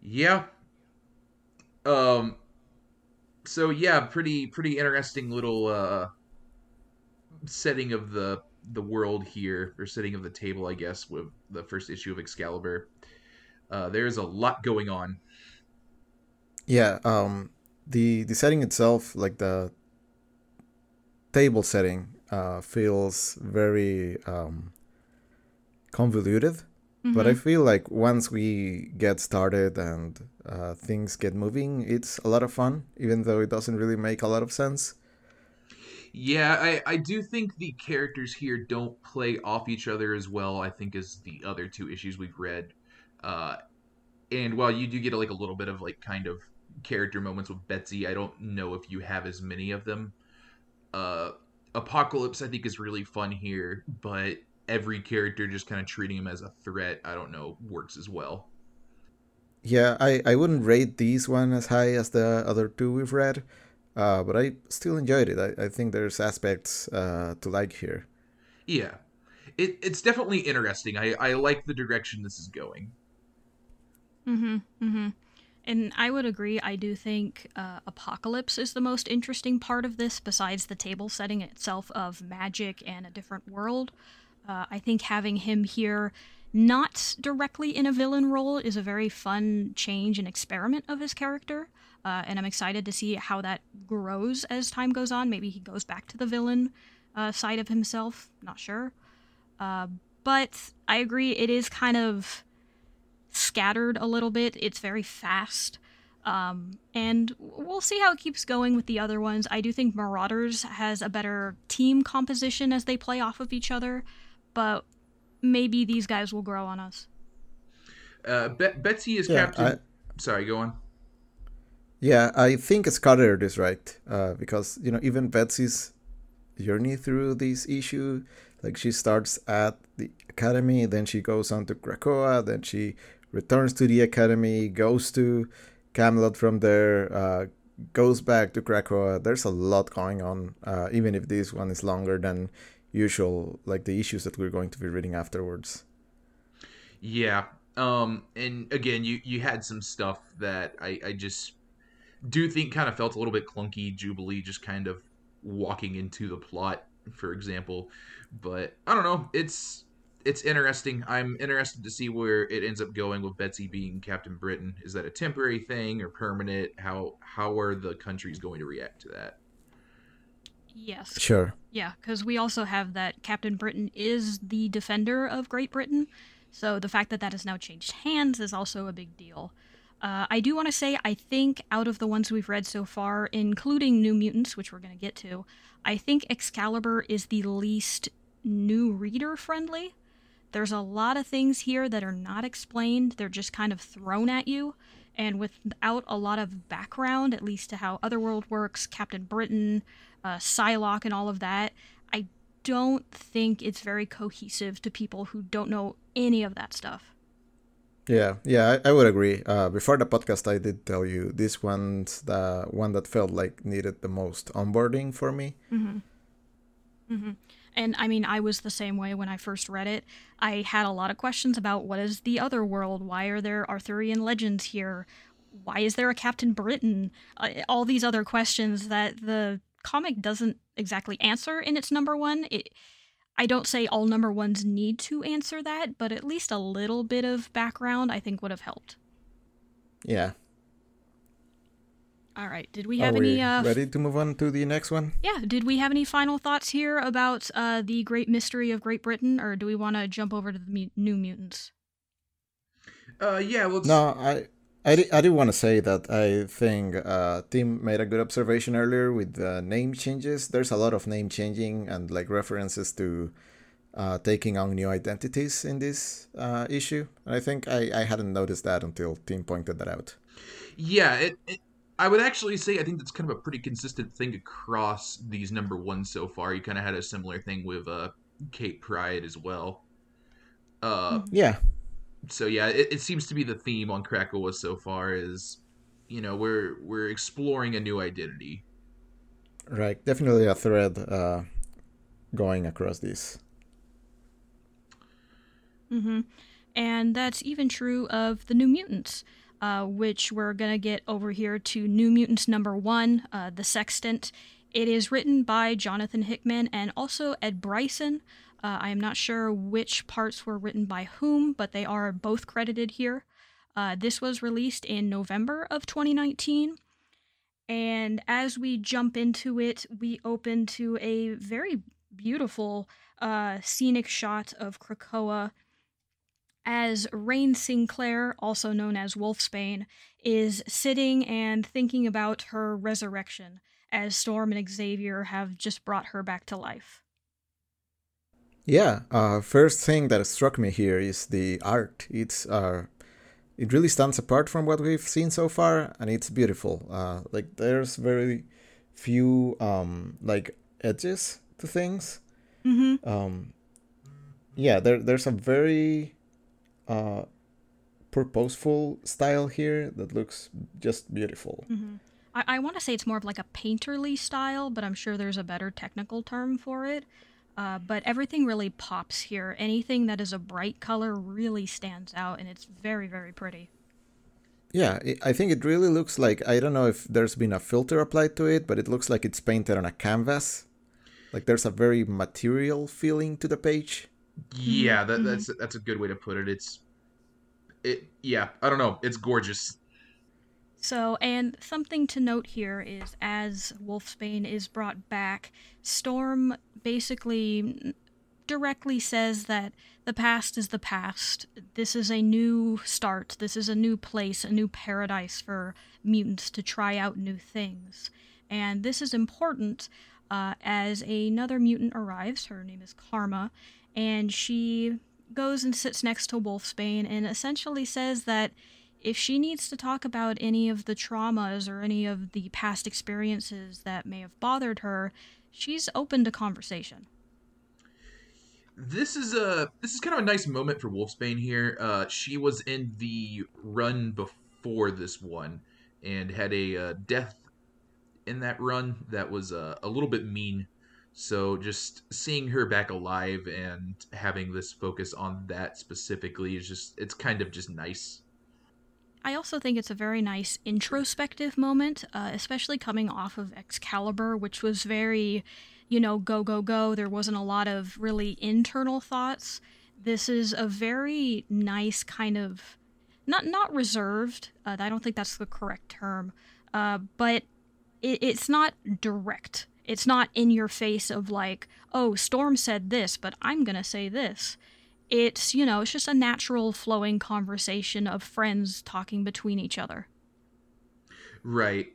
S1: Yeah. Um. So yeah, pretty pretty interesting little uh setting of the the world here, or setting of the table, I guess, with the first issue of Excalibur. Uh, there's a lot going on.
S2: Yeah, um, the the setting itself, like the table setting, uh, feels very um, convoluted. Mm-hmm. But I mm-hmm. feel like once we get started and uh, things get moving, it's a lot of fun, even though it doesn't really make a lot of sense.
S1: Yeah, I, I do think the characters here don't play off each other as well, I think, as the other two issues we've read. Uh, and while you do get like a little bit of like kind of character moments with Betsy, I don't know if you have as many of them. Uh, Apocalypse, I think, is really fun here, but every character just kind of treating him as a threat, I don't know, works as well.
S2: Yeah, I, I wouldn't rate these one as high as the other two we've read. Uh, but I still enjoyed it. I, I think there's aspects uh, to like here.
S1: Yeah, it, it's definitely interesting. I, I like the direction this is going.
S3: Mm-hmm. Mm-hmm. And I would agree. I do think uh, Apocalypse is the most interesting part of this, besides the table setting itself of magic and a different world. Uh, I think having him here, not directly in a villain role, is a very fun change and experiment of his character. Uh, and I'm excited to see how that grows as time goes on. Maybe he goes back to the villain uh, side of himself. Not sure. Uh, but I agree, it is kind of scattered a little bit. It's very fast. Um, and we'll see how it keeps going with the other ones. I do think Marauders has a better team composition as they play off of each other, but maybe these guys will grow on us.
S1: Uh, Be- Betsy is yeah, captain. I... Sorry, go on.
S2: Yeah, I think Scattered is right uh, because you know even Betsy's journey through this issue, like she starts at the academy, then she goes on to Krakoa, then she returns to the academy, goes to Camelot from there, uh, goes back to Krakoa. There's a lot going on, uh, even if this one is longer than usual, like the issues that we're going to be reading afterwards.
S1: Yeah. Um, and again, you, you had some stuff that I, I just do think kind of felt a little bit clunky. Jubilee just kind of walking into the plot, for example. But I don't know. It's it's interesting. I'm interested to see where it ends up going with Betsy being Captain Britain. Is that a temporary thing or permanent? How how are the countries going to react to that?
S3: Yes.
S2: Sure.
S3: Yeah, because we also have that Captain Britain is the defender of Great Britain. So the fact that that has now changed hands is also a big deal. Uh, I do want to say, I think out of the ones we've read so far, including New Mutants, which we're going to get to, I think Excalibur is the least new reader friendly. There's a lot of things here that are not explained, they're just kind of thrown at you. And without a lot of background, at least to how Otherworld works, Captain Britain, uh, Psylocke, and all of that, I don't think it's very cohesive to people who don't know any of that stuff.
S2: Yeah, yeah, I, I would agree. Uh, before the podcast, I did tell you this one's the one that felt like needed the most onboarding for me.
S3: Mm-hmm. Mm-hmm. And I mean, I was the same way when I first read it. I had a lot of questions about what is the other world? Why are there Arthurian legends here? Why is there a Captain Britain? Uh, all these other questions that the comic doesn't exactly answer in its number one. It I don't say all number ones need to answer that, but at least a little bit of background I think would have helped.
S2: Yeah.
S3: All right. Did we have Are any? We uh,
S2: ready to move on to the next one?
S3: Yeah. Did we have any final thoughts here about uh, the Great Mystery of Great Britain, or do we want to jump over to the mu- New Mutants?
S1: Uh, yeah. Let's...
S2: No, I I, di- I do want to say that I think uh, Tim made a good observation earlier with the name changes. There's a lot of name changing and like references to uh, taking on new identities in this uh, issue. And I think I, I hadn't noticed that until Tim pointed that out.
S1: Yeah, it, it, I would actually say I think that's kind of a pretty consistent thing across these number ones so far. You kind of had a similar thing with uh, Kate Pryde as well. Uh,
S2: Yeah,
S1: so yeah, it, it seems to be the theme on Krakoa so far is, you know, we're we're exploring a new identity.
S2: right. Definitely a thread uh, going across this.
S3: hmm And that's even true of the New Mutants, uh, which we're going to get over here to New Mutants number one, uh, The Sextant. It is written by Jonathan Hickman and also Ed Brisson. Uh, I am not sure which parts were written by whom, but they are both credited here. Uh, this was released in November of 2019. And as we jump into it, we open to a very beautiful uh, scenic shot of Krakoa as Rahne Sinclair, also known as Wolfsbane, is sitting and thinking about her resurrection as Storm and Xavier have just brought her back to life.
S2: Yeah, uh, first thing that struck me here is the art. It's uh, it really stands apart from what we've seen so far, and it's beautiful. Uh, like there's very few um, like edges to things.
S3: Mm-hmm.
S2: Um, yeah, there there's a very uh, purposeful style here that looks just beautiful.
S3: Mm-hmm. I, I want to say it's more of like a painterly style, but I'm sure there's a better technical term for it. Uh, but everything really pops here. Anything that is a bright color really stands out, and it's very, very pretty.
S2: Yeah, it, I think it really looks like I don't know if there's been a filter applied to it, but it looks like it's painted on a canvas. Like there's a very material feeling to the page.
S1: Yeah, that,
S3: Mhm.
S1: that's that's a good way to put it. It's it yeah, I don't know. It's gorgeous.
S3: So, and something to note here is as Wolfsbane is brought back, Storm basically directly says that the past is the past. This is a new start. This is a new place, a new paradise for mutants to try out new things. And this is important uh, as another mutant arrives. Her name is Karma, and she goes and sits next to Wolfsbane and essentially says that if she needs to talk about any of the traumas or any of the past experiences that may have bothered her, she's open to conversation.
S1: This is a this is kind of a nice moment for Wolfsbane here. Uh, she was in the run before this one and had a uh, death in that run that was uh, a little bit mean. So just seeing her back alive and having this focus on that specifically is just it's kind of just nice.
S3: I also think it's a very nice introspective moment, uh, especially coming off of Excalibur, which was very, you know, go, go, go. There wasn't a lot of really internal thoughts. This is a very nice kind of, not not reserved. Uh, I don't think that's the correct term, uh, but it, it's not direct. It's not in your face of like, oh, Storm said this, but I'm gonna say this it's you know it's just a natural flowing conversation of friends talking between each other
S1: Right.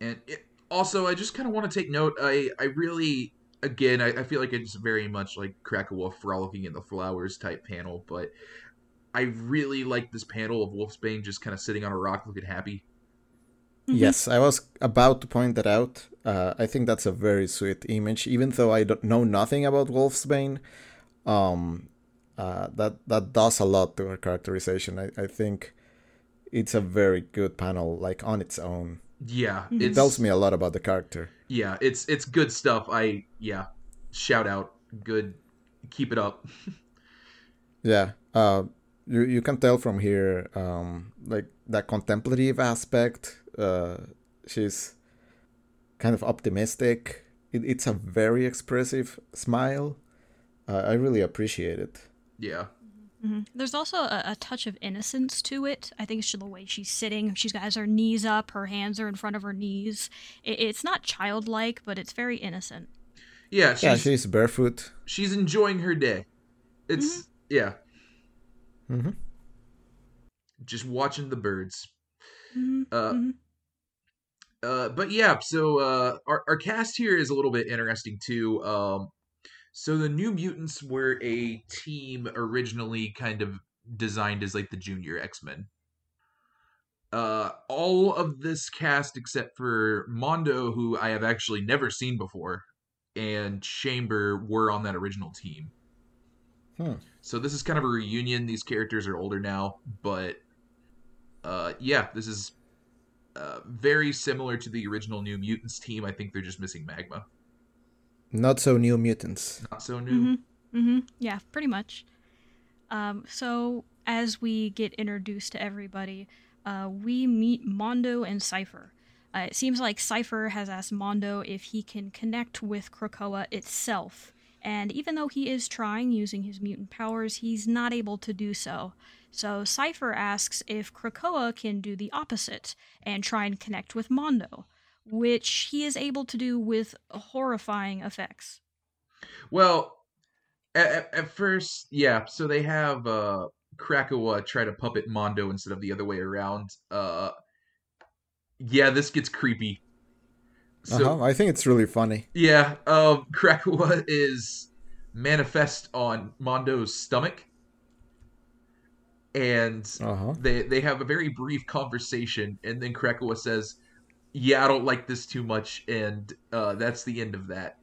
S1: And it, also, I just kind of want to take note. I I really again I, I feel like it's very much like Krakoa frolicking in the flowers type panel, but I really like this panel of Wolfsbane just kind of sitting on a rock looking happy.
S3: Mhm.
S2: Yes, I was about to point that out. Uh, I think that's a very sweet image, even though I don't know nothing about Wolfsbane. Um, uh, that that does a lot to her characterization. I, I think it's a very good panel, like on its own.
S1: Yeah,
S3: Mhm.
S2: It
S1: it's
S2: tells me a lot about the character.
S1: yeah, it's it's good stuff. I yeah, shout out, good, keep it up.
S2: Yeah. Uh, you you can tell from here, um, like that contemplative aspect. Uh, she's kind of optimistic. It, it's a very expressive smile. Uh, I really appreciate it.
S1: Yeah,
S3: Mhm. There's also a, a touch of innocence to it. I think it's just the way she's sitting. She's got has her knees up, her hands are in front of her knees. It, it's not childlike, but it's very innocent.
S1: yeah, she's
S2: yeah, she's barefoot.
S1: she's enjoying her day. It's yeah,
S2: Mm-hmm.
S1: just watching the birds.
S3: Mhm,
S1: Uh,
S3: mhm.
S1: Uh, but yeah, so uh, our our cast here is a little bit interesting too. Um, so the New Mutants were a team originally kind of designed as like the junior X Men. Uh, all of this cast except for Mondo, who I have actually never seen before, and Chamber were on that original team.
S2: Hmm.
S1: So this is kind of a reunion. These characters are older now, but uh, yeah, this is uh, very similar to the original New Mutants team. I think they're just missing Magma.
S2: Not so new mutants.
S1: Not so new.
S3: Mm-hmm. Mm-hmm. Yeah, pretty much. Um, so as we get introduced to everybody, uh, we meet Mondo and Cypher. Uh, it seems like Cypher has asked Mondo if he can connect with Krakoa itself, and even though he is trying using his mutant powers, he's not able to do so. So Cypher asks if Krakoa can do the opposite and try and connect with Mondo, which he is able to do with horrifying effects.
S1: Well, at, at, at first, yeah. So they have uh, Krakoa try to puppet Mondo instead of the other way around. Uh, yeah, this gets creepy. So
S2: uh-huh. I think it's really funny.
S1: yeah, um, Krakoa is manifest on Mondo's stomach, and
S2: Uh-huh.
S1: they they have a very brief conversation, and then Krakoa says, "Yeah, I don't like this too much," and uh, that's the end of that.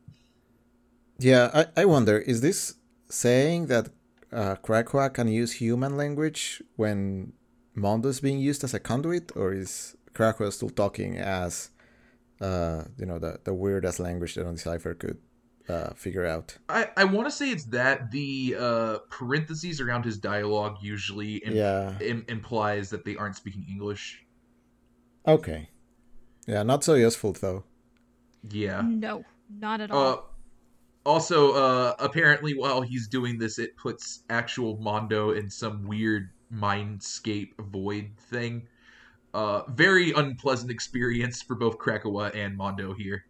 S2: Yeah, I, I wonder, is this saying that uh, Krakoa can use human language when Mondo is being used as a conduit, or is Krakoa still talking as, uh, you know, the, the weirdest language that only Cypher could uh, figure out?
S1: I, I want to say it's that the uh, parentheses around his dialogue usually im-
S2: Yeah.
S1: im- implies that they aren't speaking English.
S2: Okay. Yeah, not so useful though.
S1: Yeah.
S3: No, not at all.
S1: Uh, also, uh, apparently, while he's doing this, it puts actual Mondo in some weird mindscape void thing. Uh, very unpleasant experience for both Krakoa and Mondo here.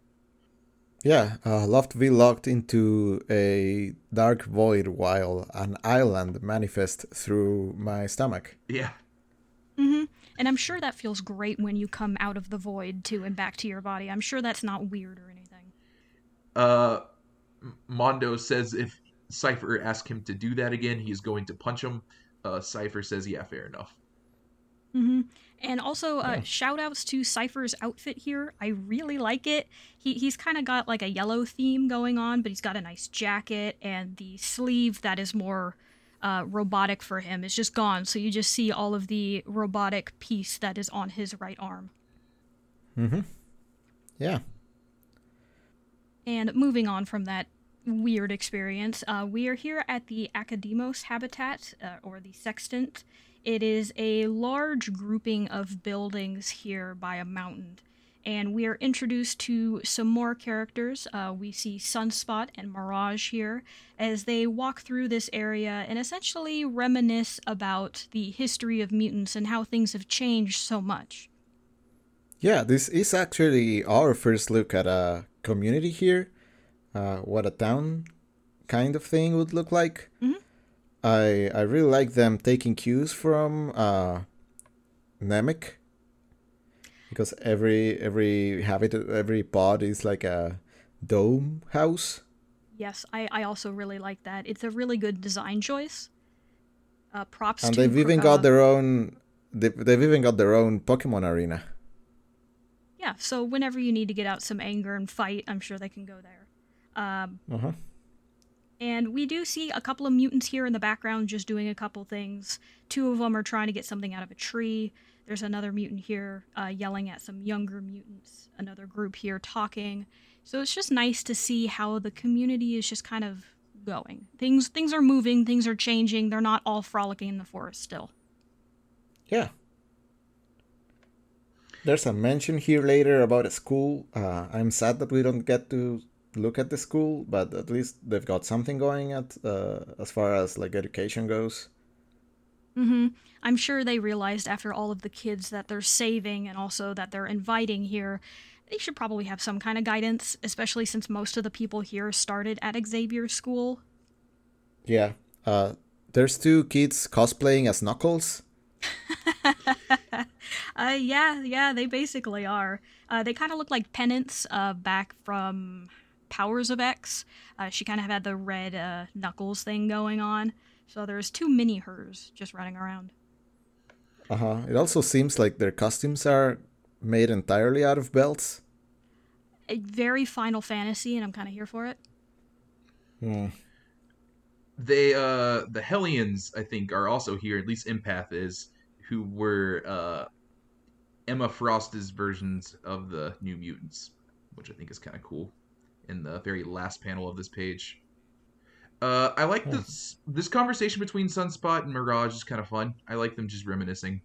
S2: Yeah, uh, love to be locked into a dark void while an island manifests through my stomach.
S1: Yeah.
S3: Mm hmm And I'm sure that feels great when you come out of the void too and back to your body. I'm sure that's not weird or anything.
S1: Uh, Mondo says if Cypher asks him to do that again, he's going to punch him. Uh, Cypher says, yeah, fair enough.
S3: Mm hmm And also, uh,
S2: Yeah.
S3: shout outs to Cypher's outfit here. I really like it. He, he's kind of got like a yellow theme going on, but he's got a nice jacket, and the sleeve that is more uh, robotic for him is just gone. So you just see all of the robotic piece that is on his right arm.
S2: Mm-hmm. Yeah.
S3: And moving on from that weird experience, uh, we are here at the Akademos habitat, uh, or the Sextant. It is a large grouping of buildings here by a mountain. And we are introduced to some more characters. Uh, we see Sunspot and Mirage here as they walk through this area and essentially reminisce about the history of mutants and how things have changed so much.
S2: Yeah, this is actually our first look at a community here. Uh, what a town kind of thing would look like.
S3: Mhm.
S2: I I really like them taking cues from uh, Namek because every every habit every pod is like a dome house.
S3: Yes, I, I also really like that. It's a really good design choice. Uh, props
S2: and
S3: to
S2: they've even got their own they've, they've even got their own Pokemon arena.
S3: Yeah, so whenever you need to get out some anger and fight, I'm sure they can go there. Um,
S2: Uh-huh.
S3: And we do see a couple of mutants here in the background just doing a couple things. Two of them are trying to get something out of a tree. There's another mutant here uh, yelling at some younger mutants. Another group here talking. So it's just nice to see how the community is just kind of going. Things things are moving. Things are changing. They're not all frolicking in the forest still.
S2: Yeah. There's a mention here later about a school. Uh, I'm sad that we don't get to look at the school, but at least they've got something going at uh, as far as like education goes.
S3: hmm I'm sure they realized after all of the kids that they're saving and also that they're inviting here, they should probably have some kind of guidance, especially since most of the people here started at Xavier School.
S2: Yeah. Uh, there's two kids cosplaying as Knuckles.
S3: uh, yeah, yeah, they basically are. Uh, they kind of look like pennants uh, back from Powers of X. Uh, she kind of had the red uh, knuckles thing going on. So there's two mini hers just running around.
S2: Uh huh. It also seems like their costumes are made entirely out of belts.
S3: A very Final Fantasy, and I'm kind of here for it.
S2: Hmm.
S1: They uh the Hellions, I think, are also here. At least Empath is, who were uh Emma Frost's versions of the New Mutants, which I think is kind of cool. In the very last panel of this page. Uh, I like this this conversation between Sunspot and Mirage is kind of fun. I like them just reminiscing.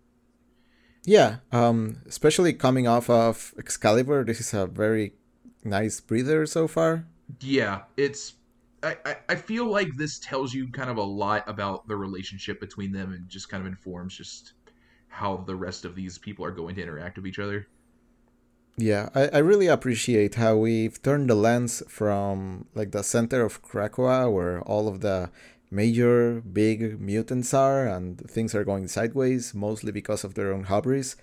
S2: Yeah, um, especially coming off of Excalibur, this is a very nice breather so far.
S1: Yeah, it's. I, I, I feel like this tells you kind of a lot about the relationship between them and just kind of informs just how the rest of these people are going to interact with each other.
S2: Yeah, I, I really appreciate how we've turned the lens from like the center of Krakoa where all of the major big mutants are and things are going sideways mostly because of their own hubris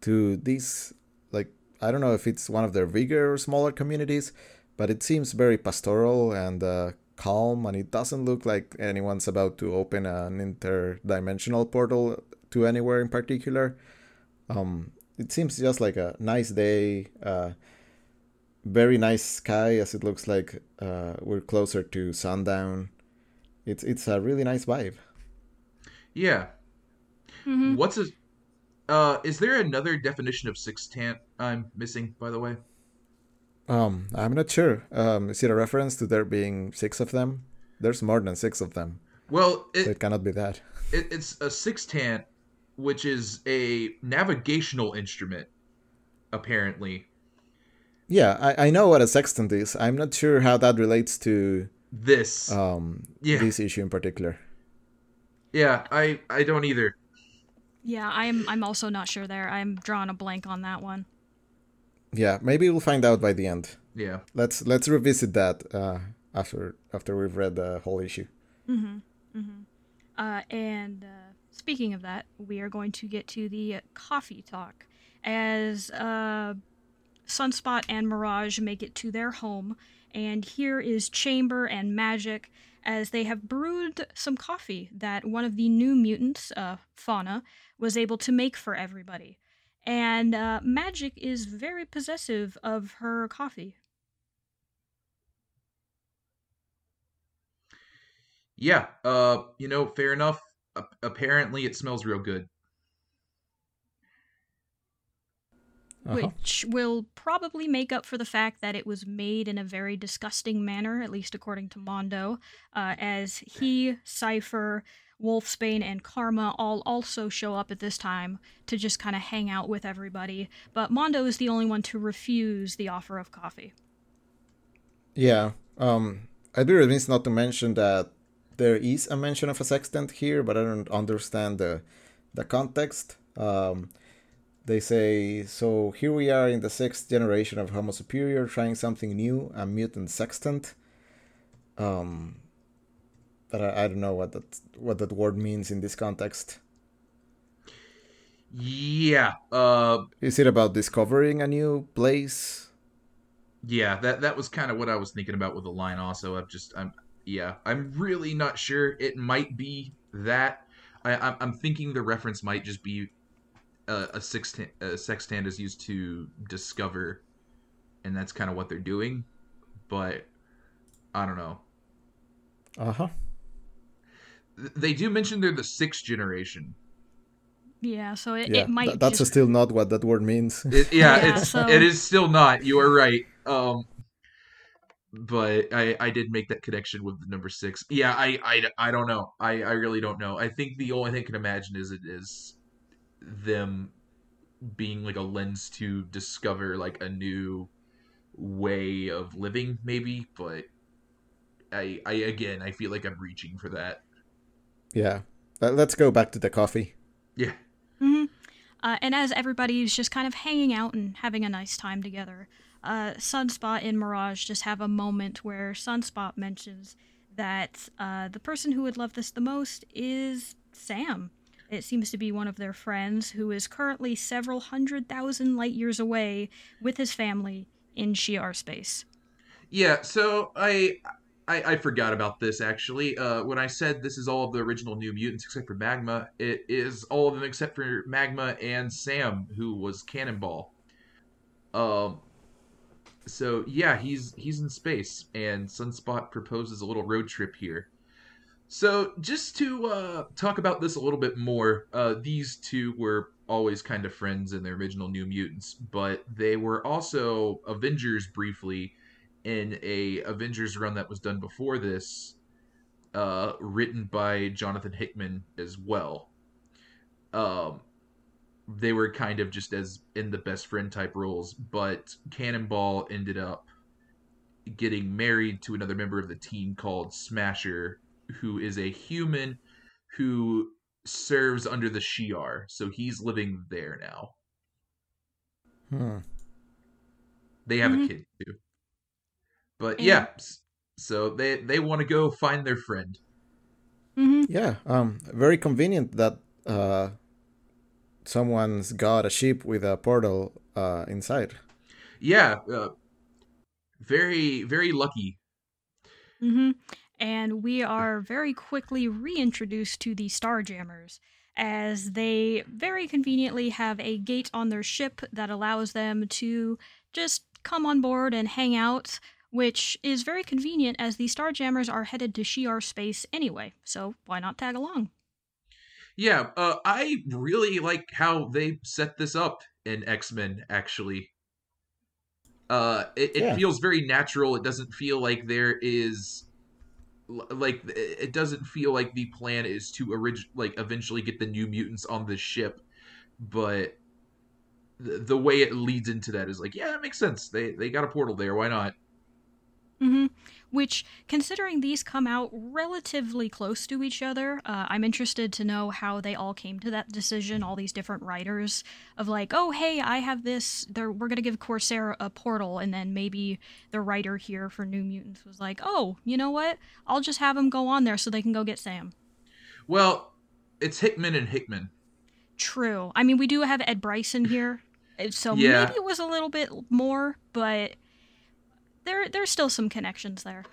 S2: to these like I don't know if it's one of their bigger or smaller communities, but it seems very pastoral and uh, calm and it doesn't look like anyone's about to open an interdimensional portal to anywhere in particular. Um, it seems just like a nice day, uh, very nice sky as it looks like uh, we're closer to sundown. It's it's a really nice vibe.
S1: Yeah.
S3: Mhm.
S1: What's a uh is there another definition of sextant I'm missing, by the way?
S2: Um, I'm not sure. Um, is it a reference to there being six of them? There's more than six of them,
S1: Well,
S2: so
S1: it,
S2: it cannot be that.
S1: it it's a sextant, which is a navigational instrument, apparently.
S2: Yeah, I, I know what a sextant is. I'm not sure how that relates to
S1: This.
S2: um
S1: Yeah.
S2: this issue in particular.
S1: yeah, I I don't either.
S3: Yeah, I'm I'm also not sure there. I'm drawing a blank on that one.
S2: Yeah, maybe we'll find out by the end.
S1: Yeah.
S2: Let's let's revisit that uh, after after we've read the whole issue.
S3: Uh, and uh, speaking of that, we are going to get to the coffee talk as uh, Sunspot and Mirage make it to their home. And here is Chamber and Magik as they have brewed some coffee that one of the new mutants, uh, Fauna, was able to make for everybody. And uh, Magik is very possessive of her coffee.
S1: Yeah. Uh, you know, fair enough. A- apparently, it smells real good.
S2: Uh-huh.
S3: which will probably make up for the fact that it was made in a very disgusting manner, at least according to Mondo, uh, as he, Cypher, Wolfsbane, and Karma all also show up at this time to just kind of hang out with everybody. But Mondo is the only one to refuse the offer of coffee.
S2: Yeah. Um, I'd be remiss not to mention that there is a mention of a sextant here, but I don't understand the the context. Um, they say so. Here we are in the sixth generation of Homo Superior, trying something new, a mutant sextant. Um, but I, I don't know what that what that word means in this context.
S1: Yeah. Uh,
S2: Is it about discovering a new place?
S1: yeah. That that was kind of what I was thinking about with the line. Also, I'm just I'm yeah. I'm really not sure. It might be that. I I'm, I'm thinking the reference might just be a, a sextant. A sextant is used to discover, and that's kind of what they're doing. But I don't know.
S2: Uh huh.
S1: They do mention they're the sixth generation.
S3: Yeah, so it,
S2: Yeah,
S3: it might
S2: th- that's
S3: just
S2: still not what that word means.
S1: It, yeah,
S3: Yeah,
S1: it's
S3: so-
S1: it is still not. You are right. Um, but I I did make that connection with the number six. Yeah, I I, I don't know. I I really don't know. I think the only thing I can imagine is it is them being like a lens to discover like a new way of living, maybe. But I I again I feel like I'm reaching for that.
S2: Yeah. Let- Let's go back to the coffee.
S1: Yeah.
S3: hmm Uh, and as everybody's just kind of hanging out and having a nice time together, uh, Sunspot and Mirage just have a moment where Sunspot mentions that uh, the person who would love this the most is Sam. It seems to be one of their friends who is currently several hundred thousand light years away with his family in Shi'ar space.
S1: Yeah, so I, I I forgot about this actually. Uh, when I said this is all of the original New Mutants except for Magma, it is all of them except for Magma and Sam, who was Cannonball. Um. So yeah, he's he's in space, and Sunspot proposes a little road trip here. So just to uh, talk about this a little bit more, uh, these two were always kind of friends in their original New Mutants, but they were also Avengers briefly in a Avengers run that was done before this, uh, written by Jonathan Hickman as well. Um, they were kind of just as in the best friend type roles, but Cannonball ended up getting married to another member of the team called Smasher, who is a human who serves under the Shi'ar, so he's living there now.
S2: Hmm.
S1: They have
S3: Mhm.
S1: a kid too. But
S3: And-
S1: yeah, so they they want to go find their friend.
S3: hmm
S2: Yeah. Um. Very convenient that uh, someone's got a ship with a portal uh inside.
S1: Yeah, uh, very very lucky.
S3: hmm And we are very quickly reintroduced to the Starjammers as they very conveniently have a gate on their ship that allows them to just come on board and hang out, which is very convenient as the Starjammers are headed to Shi'ar space anyway. So why not tag along?
S1: Yeah, uh, I really like how they set this up in X Men. Actually, uh, it, it
S2: Yeah.
S1: feels very natural. It doesn't feel like there is like it it doesn't feel like the plan is to orig- like eventually get the New Mutants on the ship, but the, the way it leads into that is like, yeah, it makes sense. They they got a portal there. Why not?
S3: hmm Which, considering these come out relatively close to each other, uh, I'm interested to know how they all came to that decision. All these different writers of like, oh hey, I have this. They're, we're gonna give Corsair a portal, and then maybe the writer here for New Mutants was like, oh, you know what? I'll just have them go on there so they can go get Sam.
S1: Well, it's Hickman and Hickman.
S3: True. I mean, we do have Ed Brisson here, so
S1: Yeah.
S3: maybe it was a little bit more, but there there's still some connections there.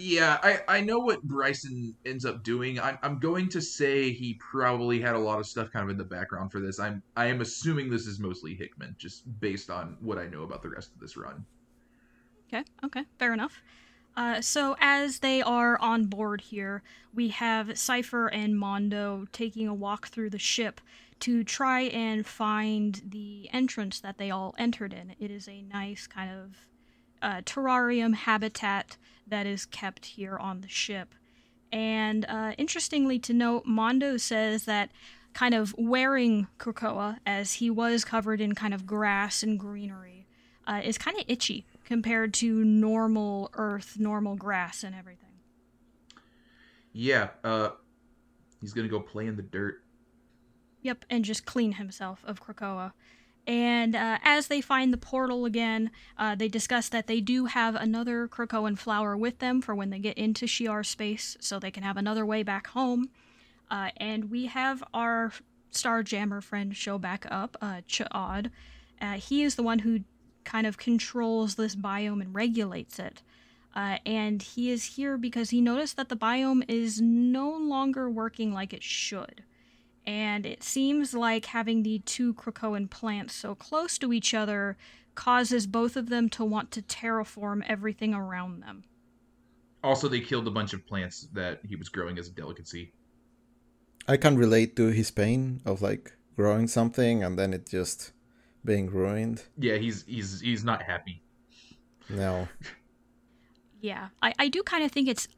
S1: Yeah, I, I know what Brisson ends up doing. I'm I'm going to say he probably had a lot of stuff kind of in the background for this. I'm I am assuming this is mostly Hickman, just based on what I know about the rest of this run.
S3: Okay, okay, fair enough. Uh, so as they are on board here, we have Cypher and Mondo taking a walk through the ship to try and find the entrance that they all entered in. It is a nice kind of uh, terrarium habitat that is kept here on the ship. And uh, interestingly to note, Mondo says that kind of wearing Krakoa, as he was covered in kind of grass and greenery, uh, is kind of itchy compared to normal earth, normal grass, and everything.
S1: Yeah, uh, he's gonna go play in the dirt.
S3: Yep, and just clean himself of Krakoa. And uh, as they find the portal again, uh, they discuss that they do have another Krakoan flower with them for when they get into Shi'ar space, so they can have another way back home. Uh, and we have our Starjammer friend show back up, uh, Ch'od. Uh, he is the one who kind of controls this biome and regulates it. Uh, and he is here because he noticed that the biome is no longer working like it should and it seems like having the two Krakoan plants so close to each other causes both of them to want to terraform everything around them.
S1: Also, they killed a bunch of plants that he was growing as a delicacy.
S2: I can relate to his pain of like growing something and then it just being ruined.
S1: Yeah, he's he's he's not happy.
S2: No.
S3: Yeah, I, I do kind of think it's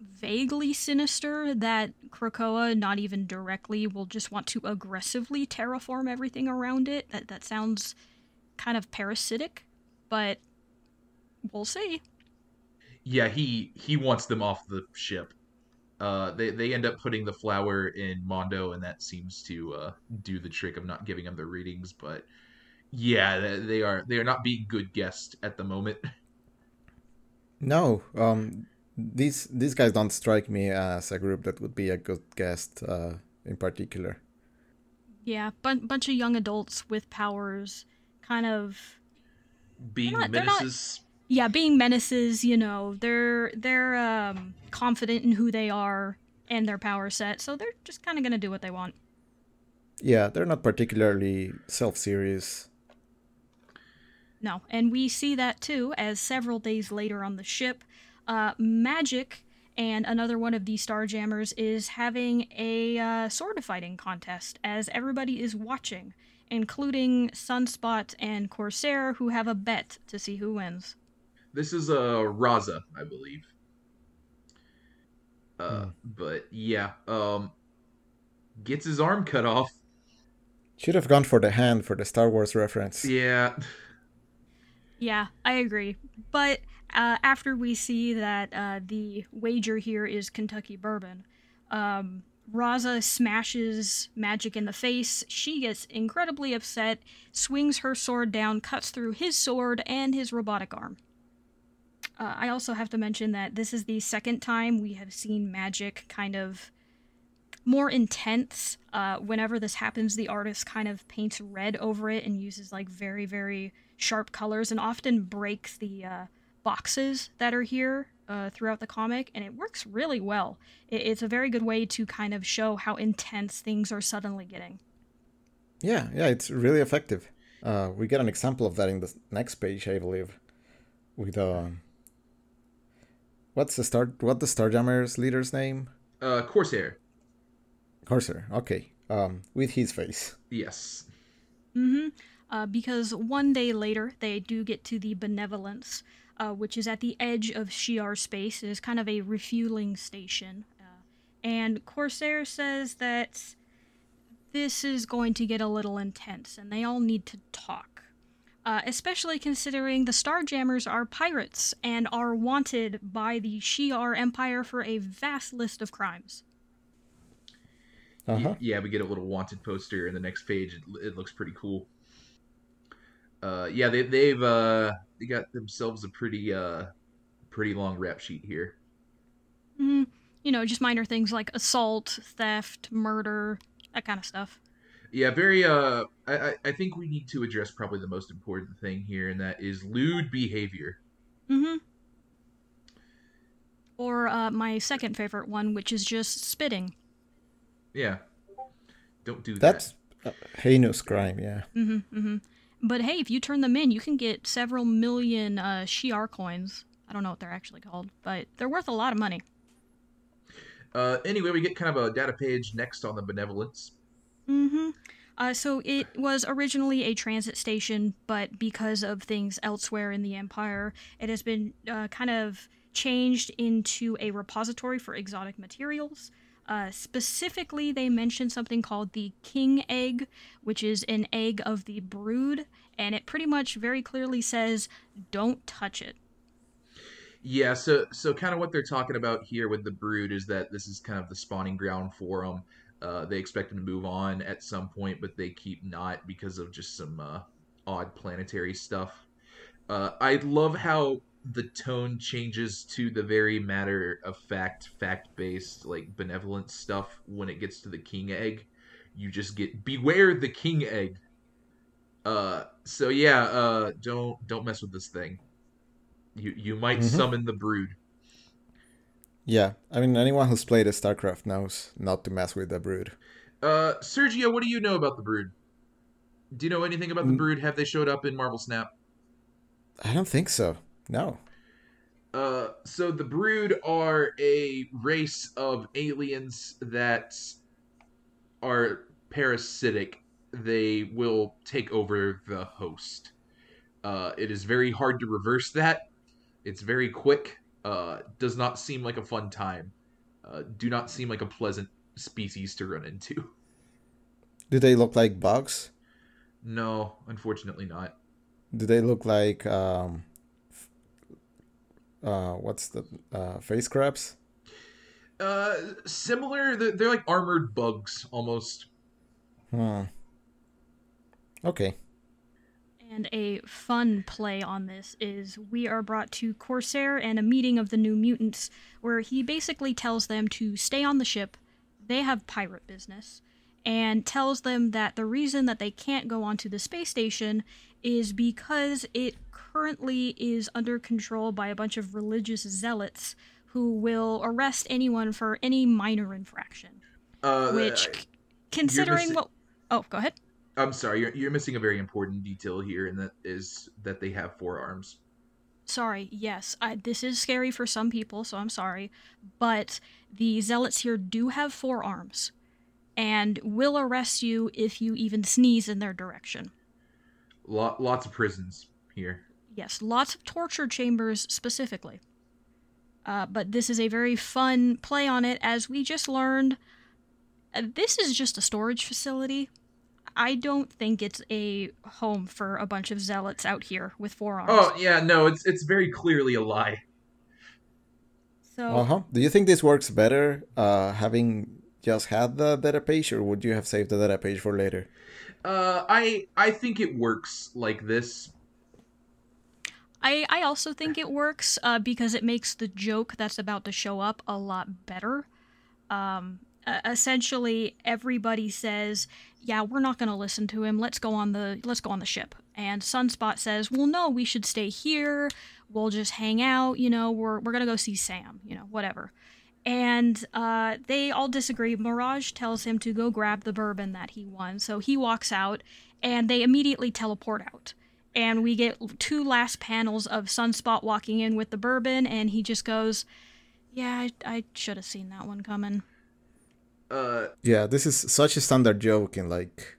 S3: vaguely sinister that Krakoa, not even directly, will just want to aggressively terraform everything around it. That that sounds kind of parasitic, but we'll see.
S1: Yeah, he he wants them off the ship. Uh, they they end up putting the flower in Mondo, and that seems to uh, do the trick of not giving them their readings. But yeah, they, they are they are not being good guests at the moment.
S2: No. Um these these guys don't strike me as a group that would be a good guest uh in particular.
S3: Yeah, bun- bunch of young adults with powers, kind of
S1: Being
S3: not- they're not-
S1: menaces.
S3: yeah, being menaces. You know, they're they're um, confident in who they are and their power set, so they're just kind of gonna do what they want.
S2: Yeah, they're not particularly self-serious.
S3: No, and we see that too as several days later on the ship, uh, Magik and another one of the Starjammers is having a uh, sword fighting contest as everybody is watching, including Sunspot and Corsair, who have a bet to see who wins.
S1: This is uh Raza, I believe. Uh,
S2: Hmm.
S1: but yeah, um, gets his arm cut off.
S2: Should have gone for the hand for the Star Wars reference.
S1: Yeah,
S3: Yeah, I agree. But uh, after we see that uh, the wager here is Kentucky bourbon, um, Raza smashes Magik in the face. She gets incredibly upset, swings her sword down, cuts through his sword and his robotic arm. Uh, I also have to mention that this is the second time we have seen Magik kind of more intense. Uh, whenever this happens, the artist kind of paints red over it and uses like very, very sharp colors and often breaks the uh, boxes that are here uh, throughout the comic, and it works really well. It- it's a very good way to kind of show how intense things are suddenly getting.
S2: Yeah, yeah, it's really effective. Uh, we get an example of that in the next page, I believe, with uh, what's the star? What the Starjammers leader's name?
S1: uh, Corsair.
S2: Corsair. Okay. Um, with his face.
S1: Yes.
S3: hmm Uh, because one day later, they do get to the Benevolence, uh, which is at the edge of Shi'ar space. It is kind of a refueling station. Uh, and Corsair says that this is going to get a little intense, and they all need to talk. Uh, especially considering the Starjammers are pirates and are wanted by the Shi'ar Empire for a vast list of crimes.
S2: Uh
S1: Y-
S2: huh.
S1: yeah, we get a little wanted poster in the next page. It, it looks pretty cool. Uh, yeah, they, they've uh, they got themselves a pretty uh, pretty long rap sheet here.
S3: hmm You know, just minor things like assault, theft, murder, that kind of stuff.
S1: Yeah, very. Uh, I I- I think we need to address probably the most important thing here, and that is lewd behavior.
S3: Mm-hmm. Or uh, my second favorite one, which is just spitting.
S1: Yeah, don't do that.
S2: That's a heinous crime. Yeah.
S3: Mm-hmm. Mm-hmm. But hey, if you turn them in, you can get several million uh, Shi'ar coins. I don't know what they're actually called, but they're worth a lot of money.
S1: Uh, anyway, we get kind of a data page next on the benevolence.
S3: Mm-hmm. Uh, so it was originally a transit station, but because of things elsewhere in the Empire, it has been uh, kind of changed into a repository for exotic materials. Uh, specifically, they mentioned something called the King Egg, which is an egg of the brood, and it pretty much very clearly says, "Don't touch it."
S1: Yeah, so so kind of what they're talking about here with the brood is that this is kind of the spawning ground for them. Uh, they expect them to move on at some point, but they keep not because of just some uh, odd planetary stuff. Uh, I love how the tone changes to the very matter of fact, fact based, like benevolent stuff when it gets to the king egg. You just get beware the king egg. Uh, so yeah, uh, don't don't mess with this thing. You you might
S2: Mhm.
S1: summon the brood.
S2: Yeah. I mean, anyone who's played a StarCraft knows not to mess with the brood.
S1: Uh, Sergio, what do you know about the brood? Do you know anything about the
S2: Mm.
S1: brood? Have they showed up in Marvel Snap?
S2: I don't think so. No.
S1: Uh, so the brood are a race of aliens that are parasitic. They will take over the host. Uh, it is very hard to reverse that. It's very quick. Uh, does not seem like a fun time. Uh, do not seem like a pleasant species to run into.
S2: Do they look like bugs?
S1: No, unfortunately not.
S2: Do they look like um, uh, what's the uh, face crabs?
S1: Uh, similar. They're, they're like armored bugs almost.
S2: Hmm. Okay.
S3: And a fun play on this is we are brought to Corsair and a meeting of the New Mutants, where he basically tells them to stay on the ship. They have pirate business, and tells them that the reason that they can't go onto the space station is because it currently is under control by a bunch of religious zealots who will arrest anyone for any minor infraction.
S1: Uh,
S3: Which,
S1: uh,
S3: considering
S1: missi-
S3: what. Oh, go ahead.
S1: I'm sorry, you're, you're missing a very important detail here, and that is that they have four arms.
S3: Sorry, yes, I, this is scary for some people, so I'm sorry. But the zealots here do have forearms and will arrest you if you even sneeze in their direction.
S1: Lot, lots of prisons here.
S3: Yes, lots of torture chambers specifically. Uh, but this is a very fun play on it, as we just learned. uh, This is just a storage facility. I don't think it's a home for a bunch of zealots out here with forearms.
S1: Oh yeah, no, it's it's very clearly a lie.
S3: so
S2: Uh huh. Do you think this works better uh, having just had the data page, or would you have saved the data page for later?
S1: Uh, I I think it works like this.
S3: I, I also think it works uh, because it makes the joke that's about to show up a lot better. Um, essentially, everybody says, "Yeah, we're not going to listen to him. Let's go on the let's go on the ship." And Sunspot says, "Well, no, we should stay here. We'll just hang out. You know, we're we're gonna go see Sam. You know, whatever." And uh, they all disagree. Mirage tells him to go grab the bourbon that he won, so he walks out, and they immediately teleport out and we get two last panels of Sunspot walking in with the bourbon, and he just goes, "Yeah, I, I should have seen that one coming."
S1: Uh,
S2: Yeah, this is such a standard joke in like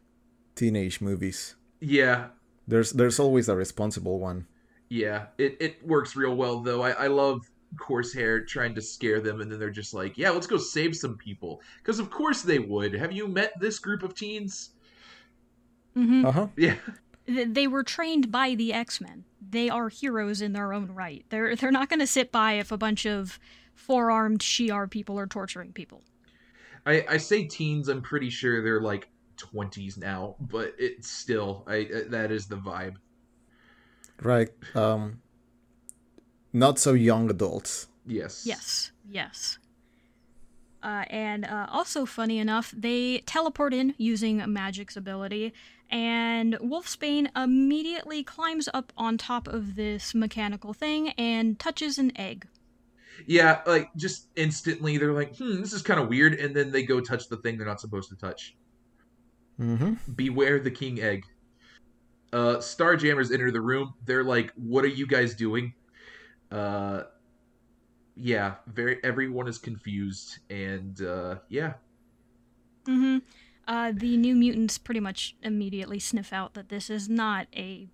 S2: teenage movies.
S1: yeah,
S2: There's there's always a responsible one.
S1: yeah. It it works real well though. I I love Corsair trying to scare them, and then they're just like, yeah, let's go save some people, because of course they would. Have you met this group of teens?
S3: hmm
S2: Uh huh.
S1: Yeah.
S3: Th- They were trained by the X Men. They are heroes in their own right. They're they're not going to sit by if a bunch of four-armed Shi'ar people are torturing people.
S1: I, I say teens. I'm pretty sure they're like twenties now, but it's still I uh, that is the vibe.
S2: Right. Um. Not so young adults.
S1: Yes.
S3: Yes, yes. Uh, and uh, also, funny enough, they teleport in using Magik's ability, and Wolfsbane immediately climbs up on top of this mechanical thing and touches an egg.
S1: Yeah, like just instantly they're like, hmm, this is kind of weird, and then they go touch the thing they're not supposed to touch.
S2: Mm-hmm.
S1: Beware the king egg. Uh, Starjammers enter the room. They're like, "What are you guys doing?" Uh, yeah, very. Everyone is confused, and uh, yeah,
S3: hmm Uh, the new mutants pretty much immediately sniff out that this is not a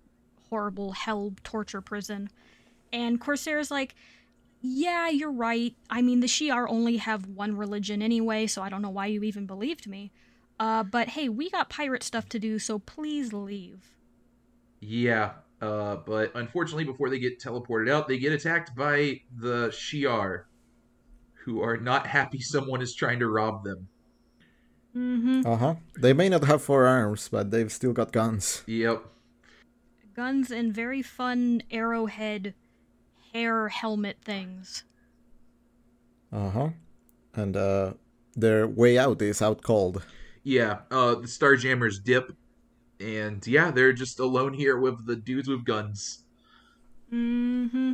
S3: horrible hell torture prison. And Corsair's like, Yeah, you're right. I mean, the Shi'ar only have one religion anyway, so I don't know why you even believed me. Uh, but hey, we got pirate stuff to do, so please leave.
S1: yeah. Uh, but unfortunately, before they get teleported out, they get attacked by the Shi'ar, who are not happy someone is trying to rob them.
S3: Mm-hmm.
S2: Uh huh. They may not have four arms, but they've still got guns.
S1: Yep.
S3: Guns and very fun arrowhead hair helmet things.
S2: Uh huh. And uh, their way out is out cold.
S1: Yeah, uh, the Starjammers dip, and yeah, they're just alone here with the dudes with guns.
S3: Mm-hmm.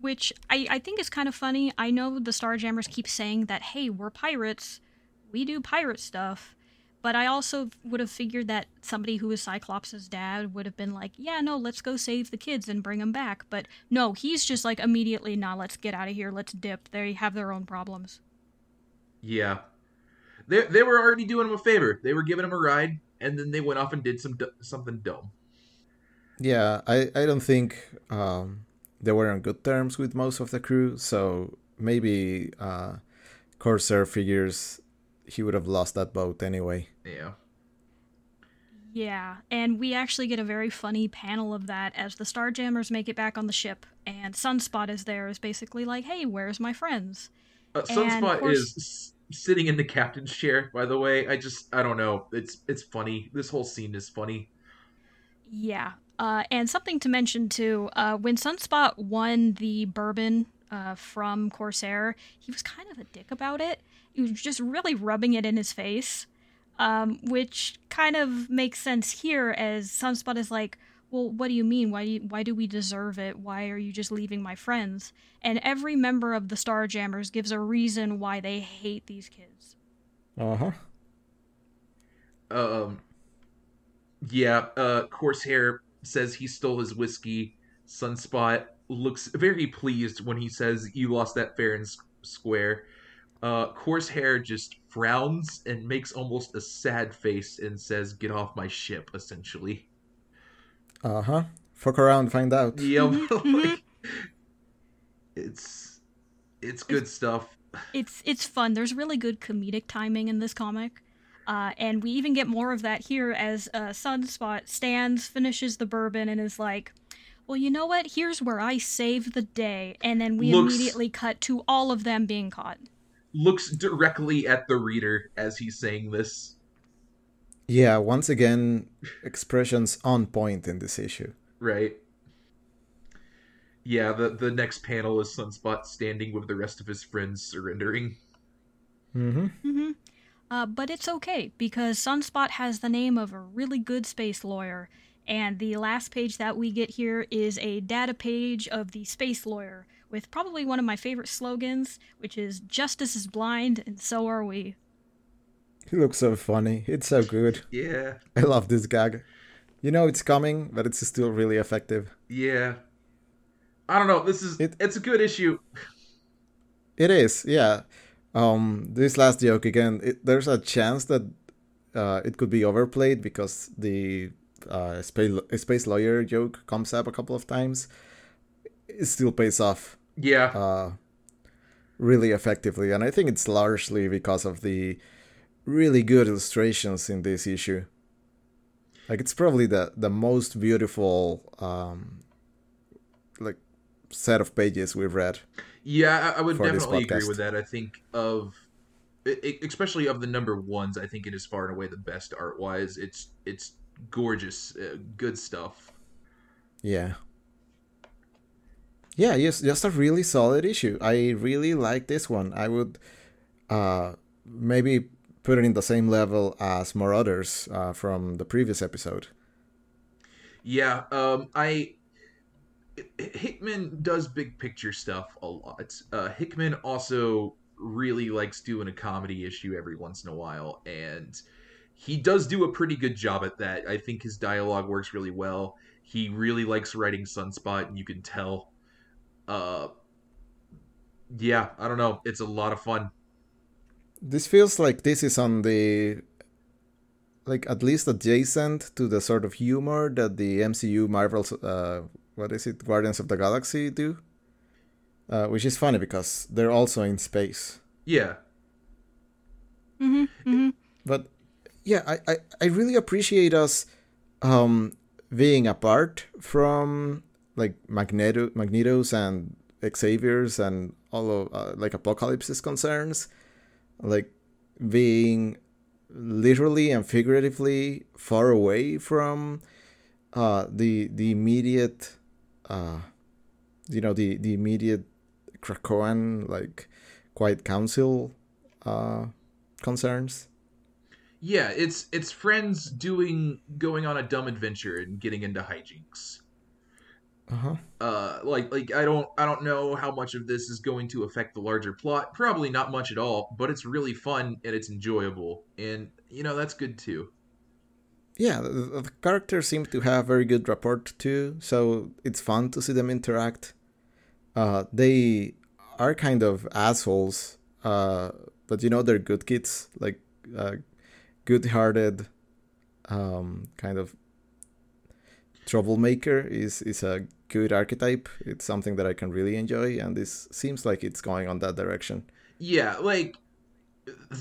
S3: Which I, I think is kind of funny. I know the Starjammers keep saying that, hey, we're pirates. We do pirate stuff. But I also would have figured that somebody who is Cyclops' dad would have been like, yeah, no, let's go save the kids and bring them back. But no, he's just like immediately, nah, let's get out of here. Let's dip. They have their own problems.
S1: Yeah, they they were already doing him a favor. They were giving him a ride, and then they went off and did some d- something dumb.
S2: Yeah, I, I don't think um, they were on good terms with most of the crew, so maybe uh, Corsair figures he would have lost that boat anyway.
S1: Yeah.
S3: Yeah, and we actually get a very funny panel of that as the Starjammers make it back on the ship, and Sunspot is there, is basically like, hey, where's my friends?
S1: Uh, Sunspot
S3: course-
S1: is sitting in the captain's chair. By the way, I just I don't know. It's it's funny. This whole scene is funny.
S3: Yeah. Uh, and something to mention too, uh, when Sunspot won the bourbon uh, from Corsair, he was kind of a dick about it. He just really rubbing it in his face. um, which kind of makes sense here as Sunspot is like, well, what do you mean? Why do you, why do we deserve it? Why are you just leaving my friends? And every member of the Starjammers gives a reason why they hate these kids.
S2: Uh huh.
S1: Um, yeah, uh, Corsair says he stole his whiskey. Sunspot looks very pleased when he says, You lost that fair and square. Uh, Corsair just frowns and makes almost a sad face and says, Get off my ship, essentially.
S2: Uh huh. Fuck around, find out.
S1: Yeah,
S3: Mm-hmm.
S1: like, it's it's good
S3: It's-
S1: stuff.
S3: It's it's fun. There's really good comedic timing in this comic. Uh, and we even get more of that here as uh, Sunspot stands, finishes the bourbon, and is like, Well, you know what? Here's where I saved the day. And then we
S1: Looks-
S3: immediately cut to all of them being caught.
S1: Looks directly at the reader as he's saying this.
S2: Yeah, once again, expressions on point in this issue.
S1: Right. Yeah, the the next panel is Sunspot standing with the rest of his friends surrendering.
S2: Mm-hmm.
S3: hmm Uh, but it's okay because Sunspot has the name of a really good space lawyer, and the last page that we get here is a data page of the space lawyer with probably one of my favorite slogans, which is "Justice is blind, and so are we."
S2: He looks so funny. It's so good.
S1: Yeah.
S2: I love this gag. You know it's coming, but it's still really effective.
S1: Yeah. I don't know. This is
S2: It-
S1: it's a good issue.
S2: It is, yeah. Um, this last joke again. It, there's a chance that uh, it could be overplayed because the uh, space space lawyer joke comes up a couple of times. It still pays off
S1: Yeah.
S2: uh, really effectively, and I think it's largely because of the really good illustrations in this issue. Like it's probably the the most beautiful um, like set of pages we've read.
S1: Yeah, I, I would definitely agree with that. I think of especially of the number ones, I think it is far and away the best art wise. It's it's gorgeous, uh, good stuff.
S2: Yeah. Yeah, yes, just a really solid issue. I really like this one. I would uh maybe put it in the same level as Marauders uh, from the previous episode.
S1: Yeah, um, I Hickman does big picture stuff a lot. Uh, Hickman also really likes doing a comedy issue every once in a while, and he does do a pretty good job at that. I think his dialogue works really well. He really likes writing Sunspot, and you can tell. Uh, yeah, I don't know. It's a lot of fun.
S2: This feels like this is on the like at least adjacent to the sort of humor that the MCU Marvel's uh what is it Guardians of the Galaxy do. Uh, which is funny because they're also in space.
S1: Yeah,
S3: hmm hmm
S2: but yeah I, I i really appreciate us um being apart from like magneto magnetos and xavier's and all of uh, like apocalypse's concerns like being literally and figuratively far away from uh the the immediate uh you know the the immediate krakoan like quiet council uh concerns
S1: yeah. It's it's friends doing going on a dumb adventure and getting into hijinks.
S2: Uh-huh.
S1: Uh like like i don't i don't know how much of this is going to affect the larger plot. Probably not much at all but it's really fun and it's enjoyable. And you know that's good too.
S2: Yeah, the, the characters seem to have very good rapport too, so it's fun to see them interact. Uh, they are kind of assholes, uh, but you know they're good kids, like uh, good-hearted, um, kind of troublemaker is is a good archetype. It's something that I can really enjoy, and this seems like it's going on that direction.
S1: yeah like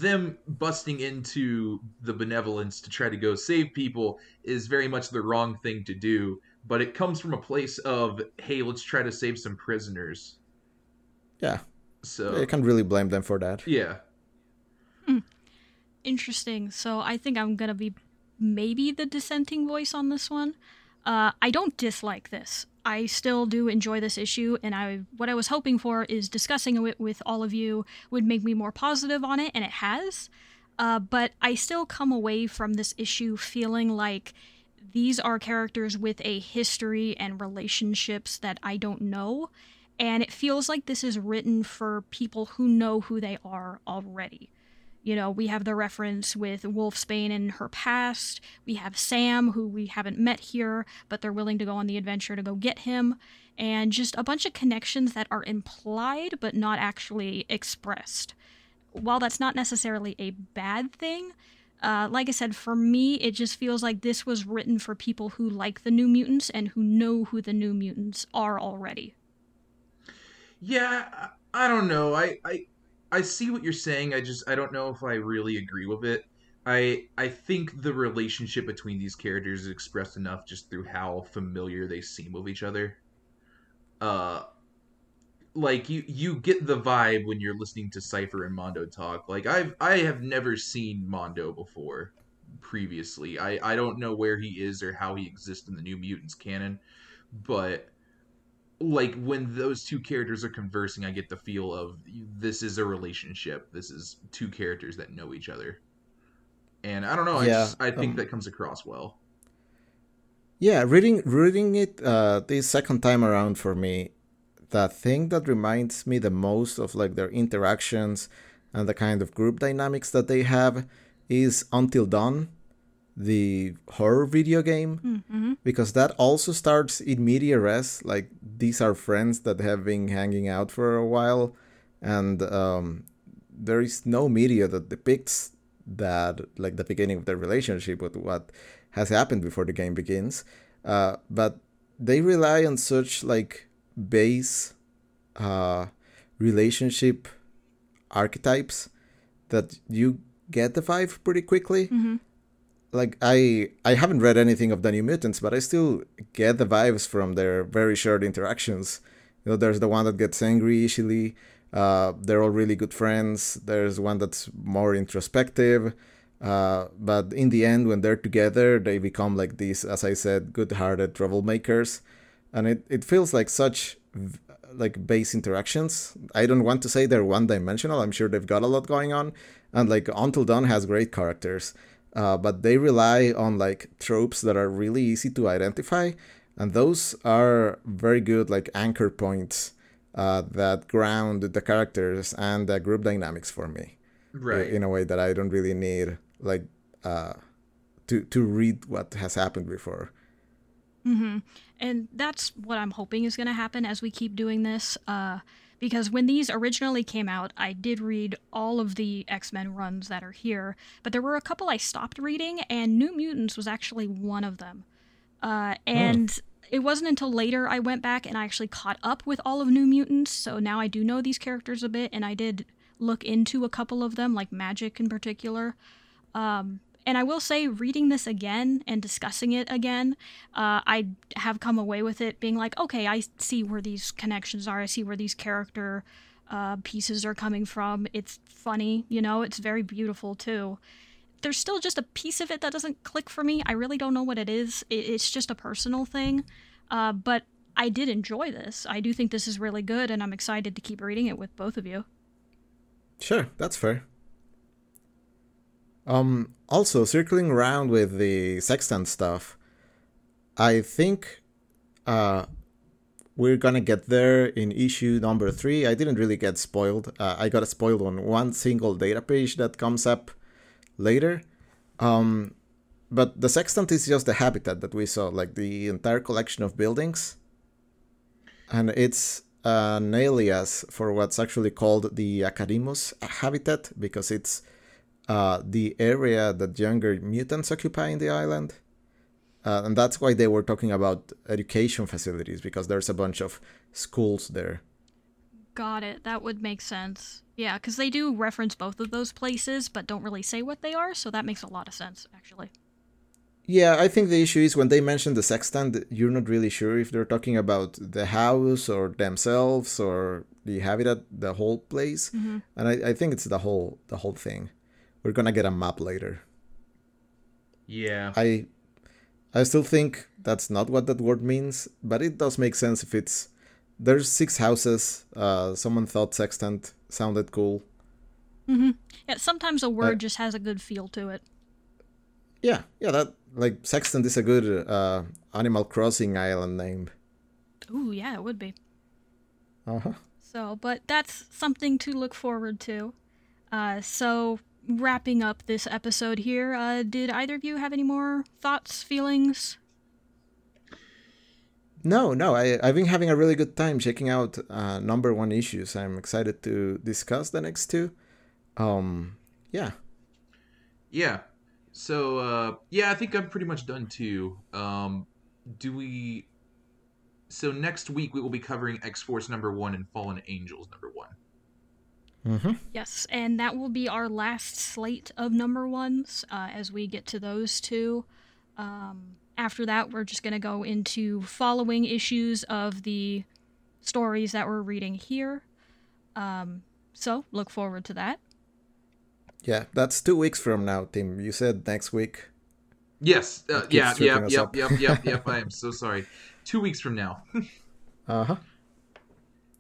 S1: them busting into the benevolence to try to go save people is very much the wrong thing to do but it comes from a place of hey let's try to save some prisoners
S2: Yeah,
S1: so
S2: I can't really blame them for that.
S1: yeah
S3: Interesting. So I think I'm gonna be maybe the dissenting voice on this one. Uh, I don't dislike this. I still do enjoy this issue, and I what I was hoping for is discussing it with all of you would make me more positive on it, and it has. Uh, but I still come away from this issue feeling like these are characters with a history and relationships that I don't know. And it feels like this is written for people who know who they are already. You know, we have the reference with Wolfsbane and her past. We have Sam, who we haven't met here, but they're willing to go on the adventure to go get him. And just a bunch of connections that are implied but not actually expressed. While that's not necessarily a bad thing, uh, like I said, for me, it just feels like this was written for people who like the New Mutants and who know who the New Mutants are already.
S1: Yeah, I don't know. I, I I see what you're saying. I just I don't know if I really agree with it. I I think the relationship between these characters is expressed enough just through how familiar they seem with each other. Uh like you you get the vibe when you're listening to Cypher and Mondo talk. Like I've I have never seen Mondo before previously. I I don't know where he is or how he exists in the New Mutants canon, but like when those two characters are conversing, I get the feel of this is a relationship. This is two characters that know each other, and I don't know. I
S2: Yeah,
S1: just I think
S2: um,
S1: that comes across well.
S2: Yeah, reading reading it uh, this second time around for me, the thing that reminds me the most of like their interactions and the kind of group dynamics that they have is Until Dawn, the horror video game,
S3: Mm-hmm.
S2: because that also starts in media res. Like these are friends that have been hanging out for a while, and um, there is no media that depicts that like the beginning of their relationship with what has happened before the game begins uh, but they rely on such like base uh, relationship archetypes that you get the vibe pretty quickly
S3: Mm-hmm.
S2: Like i i haven't read anything of the new mutants but i still get the vibes from their very short interactions. You know there's the one that gets angry easily uh, they're all really good friends there's one that's more introspective uh, but in the end when they're together they become like these as i said good-hearted troublemakers. And it, it feels like such like base interactions. I don't want to say they're one-dimensional i'm sure they've got a lot going on and like until dawn has great characters uh, but they rely on like tropes that are really easy to identify and those are very good like anchor points uh, that ground the characters and the group dynamics for me
S1: Right.
S2: in a way that I don't really need like uh, to to read what has happened before.
S3: Mm-hmm. And that's what I'm hoping is going to happen as we keep doing this. Uh, because when these originally came out, I did read all of the X Men runs that are here, but there were a couple I stopped reading, and New Mutants was actually one of them. Uh, and it wasn't until later I went back and I actually caught up with all of New Mutants, so now I do know these characters a bit, and I did look into a couple of them, like Magik in particular. Um, and I will say, reading this again and discussing it again, uh, I have come away with it being like, okay, I see where these connections are. I see where these character uh, pieces are coming from. It's funny, you know, it's very beautiful too. There's still just a piece of it that doesn't click for me. I really don't know what it is. It's just a personal thing. Uh, but I did enjoy this. I do think this is really good, and I'm excited to keep reading it with both of you.
S2: Sure, that's fair. Um, also circling around with the sextant stuff, I think uh, we're gonna get there in issue number three. I didn't really get spoiled. Uh, I got spoiled on one single data page that comes up later. Um, but the sextant is just the habitat that we saw, like the entire collection of buildings, and it's an alias for what's actually called the Akademos habitat because it's uh, the area that younger mutants occupy in the island. Uh, and that's why they were talking about education facilities because there's a bunch of schools there.
S3: Got it. That would make sense. Yeah, because they do reference both of those places, but don't really say what they are, so that makes a lot of sense, actually.
S2: Yeah, I think the issue is when they mention the sextant, you're not really sure if they're talking about the house or themselves or the habitat, the whole place.
S3: Mhm.
S2: And I, I think it's the whole the whole thing. We're gonna get a map later.
S1: Yeah.
S2: I I still think that's not what that word means, but it does make sense if it's there's six houses. Uh, someone thought sextant sounded cool.
S3: Mm-hmm. Yeah, sometimes a word just has a good feel to it.
S2: Yeah, yeah, that like Sextant is a good uh, Animal Crossing island name.
S3: Ooh, yeah, it would be.
S2: Uh huh.
S3: So, but that's something to look forward to. Uh, so, wrapping up this episode here, uh, did either of you have any more thoughts, feelings?
S2: No, no, I, I've been having a really good time checking out uh, number one issues. I'm excited to discuss the next two. Um, yeah.
S1: Yeah. So uh, yeah, I think I'm pretty much done too. Um, do we? So next week we will be covering X Force number one and Fallen Angels number one.
S2: Mm-hmm.
S3: Yes, and that will be our last slate of number ones uh, as we get to those two. Um, after that, we're just going to go into following issues of the stories that we're reading here. Um, so look forward to that.
S2: Yeah, that's two weeks from now, Tim. You said next week.
S1: Yes. Uh,
S2: Keep
S1: yeah.
S2: stripping
S1: Yep. Yep. Yep. Yep. Yep. I am so sorry. Two weeks from now.
S2: Uh huh.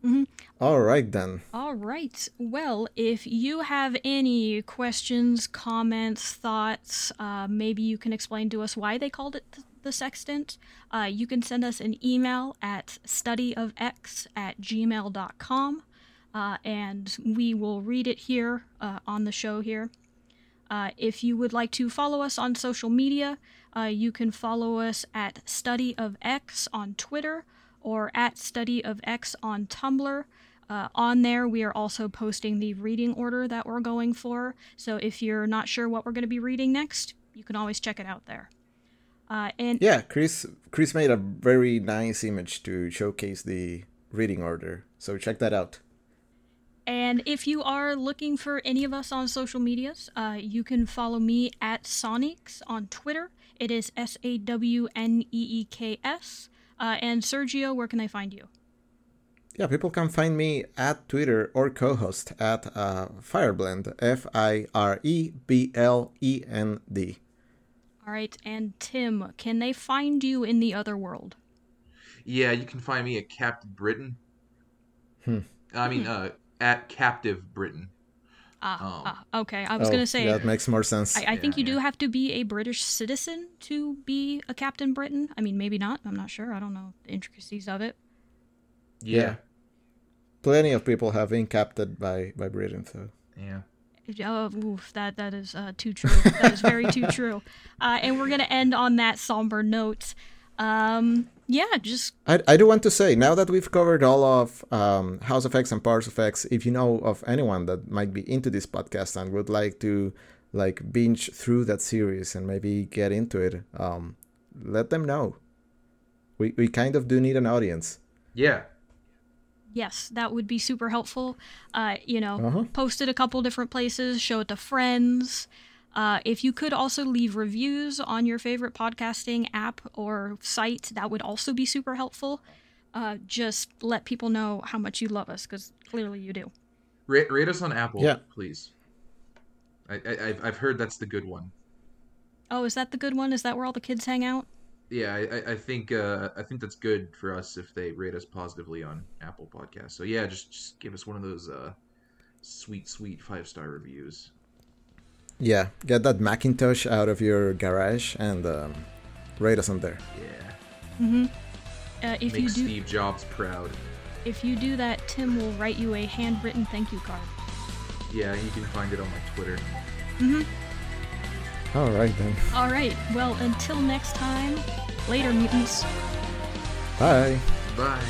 S3: Mhm.
S2: All right then.
S3: All right. Well, if you have any questions, comments, thoughts, uh, maybe you can explain to us why they called it th- the sextant. Uh, you can send us an email at studyofx at gmail.com uh, and we will read it here uh, on the show here. Uh, if you would like to follow us on social media, uh, you can follow us at Study of X on Twitter or at Study of X on Tumblr. Uh, on there, we are also posting the reading order that we're going for. So if you're not sure what we're going to be reading next, you can always check it out there. Uh, and
S2: Yeah, Kris. Kris made a very nice image to showcase the reading order. So check that out.
S3: And if you are looking for any of us on social medias, uh, you can follow me at sawneeks on Twitter. It is S A W N E E K S. Uh, and Sergio, where can they find you?
S2: Yeah, people can find me at Twitter or co-host at uh, Fireblend. F I R E B L E N D.
S3: All right, and Tim, can they find you in the other world?
S1: Yeah, you can find me at Captain Britain.
S2: Hmm.
S1: I mean, uh, at Captive Britain.
S3: Ah,
S1: Um,
S3: ah, okay. I was
S2: Oh,
S3: gonna say.
S2: that makes more sense.
S3: I, I think
S1: Yeah,
S3: you do have to be a British citizen to be a Captain Britain. I mean, maybe not. I'm not sure. I don't know the intricacies of it.
S2: Yeah. Plenty of people have been captured by by Britain, so
S1: Yeah.
S3: Oh, oof, that that is uh, too true. That is very too true. Uh, and we're gonna end on that somber note. Um, yeah, just
S2: I, I do want to say now that we've covered all of um, House of X and Powers of X, if you know of anyone that might be into this podcast and would like to like binge through that series and maybe get into it, um, let them know. We we kind of do need an audience.
S1: Yeah.
S3: yes, that would be super helpful. Uh, you know,
S2: Uh-huh.
S3: post it a couple different places, show it to friends. Uh, if you could also leave reviews on your favorite podcasting app or site, that would also be super helpful. Uh, just let people know how much you love us, because clearly you do.
S1: Rate, rate us on Apple,
S2: Yeah.
S1: please. I, I, I've- I've heard that's the good one.
S3: Oh, is that the good one? Is that where all the kids hang out?
S1: Yeah, I, I- I think uh, I think that's good for us if they rate us positively on Apple Podcasts. So yeah, just just give us one of those uh, sweet, sweet five star reviews.
S2: Yeah, get that Macintosh out of your garage and um, rate us on there.
S1: Yeah,
S3: Mm-hmm. Uh, if
S1: make
S3: you do,
S1: Steve Jobs proud.
S3: if you do that, Tim will write you a handwritten thank you card.
S1: Yeah, you can find it on my Twitter.
S3: Mm-hmm.
S2: All right then.
S3: All right. Well, until next time. Later, mutants.
S2: Bye.
S1: Bye.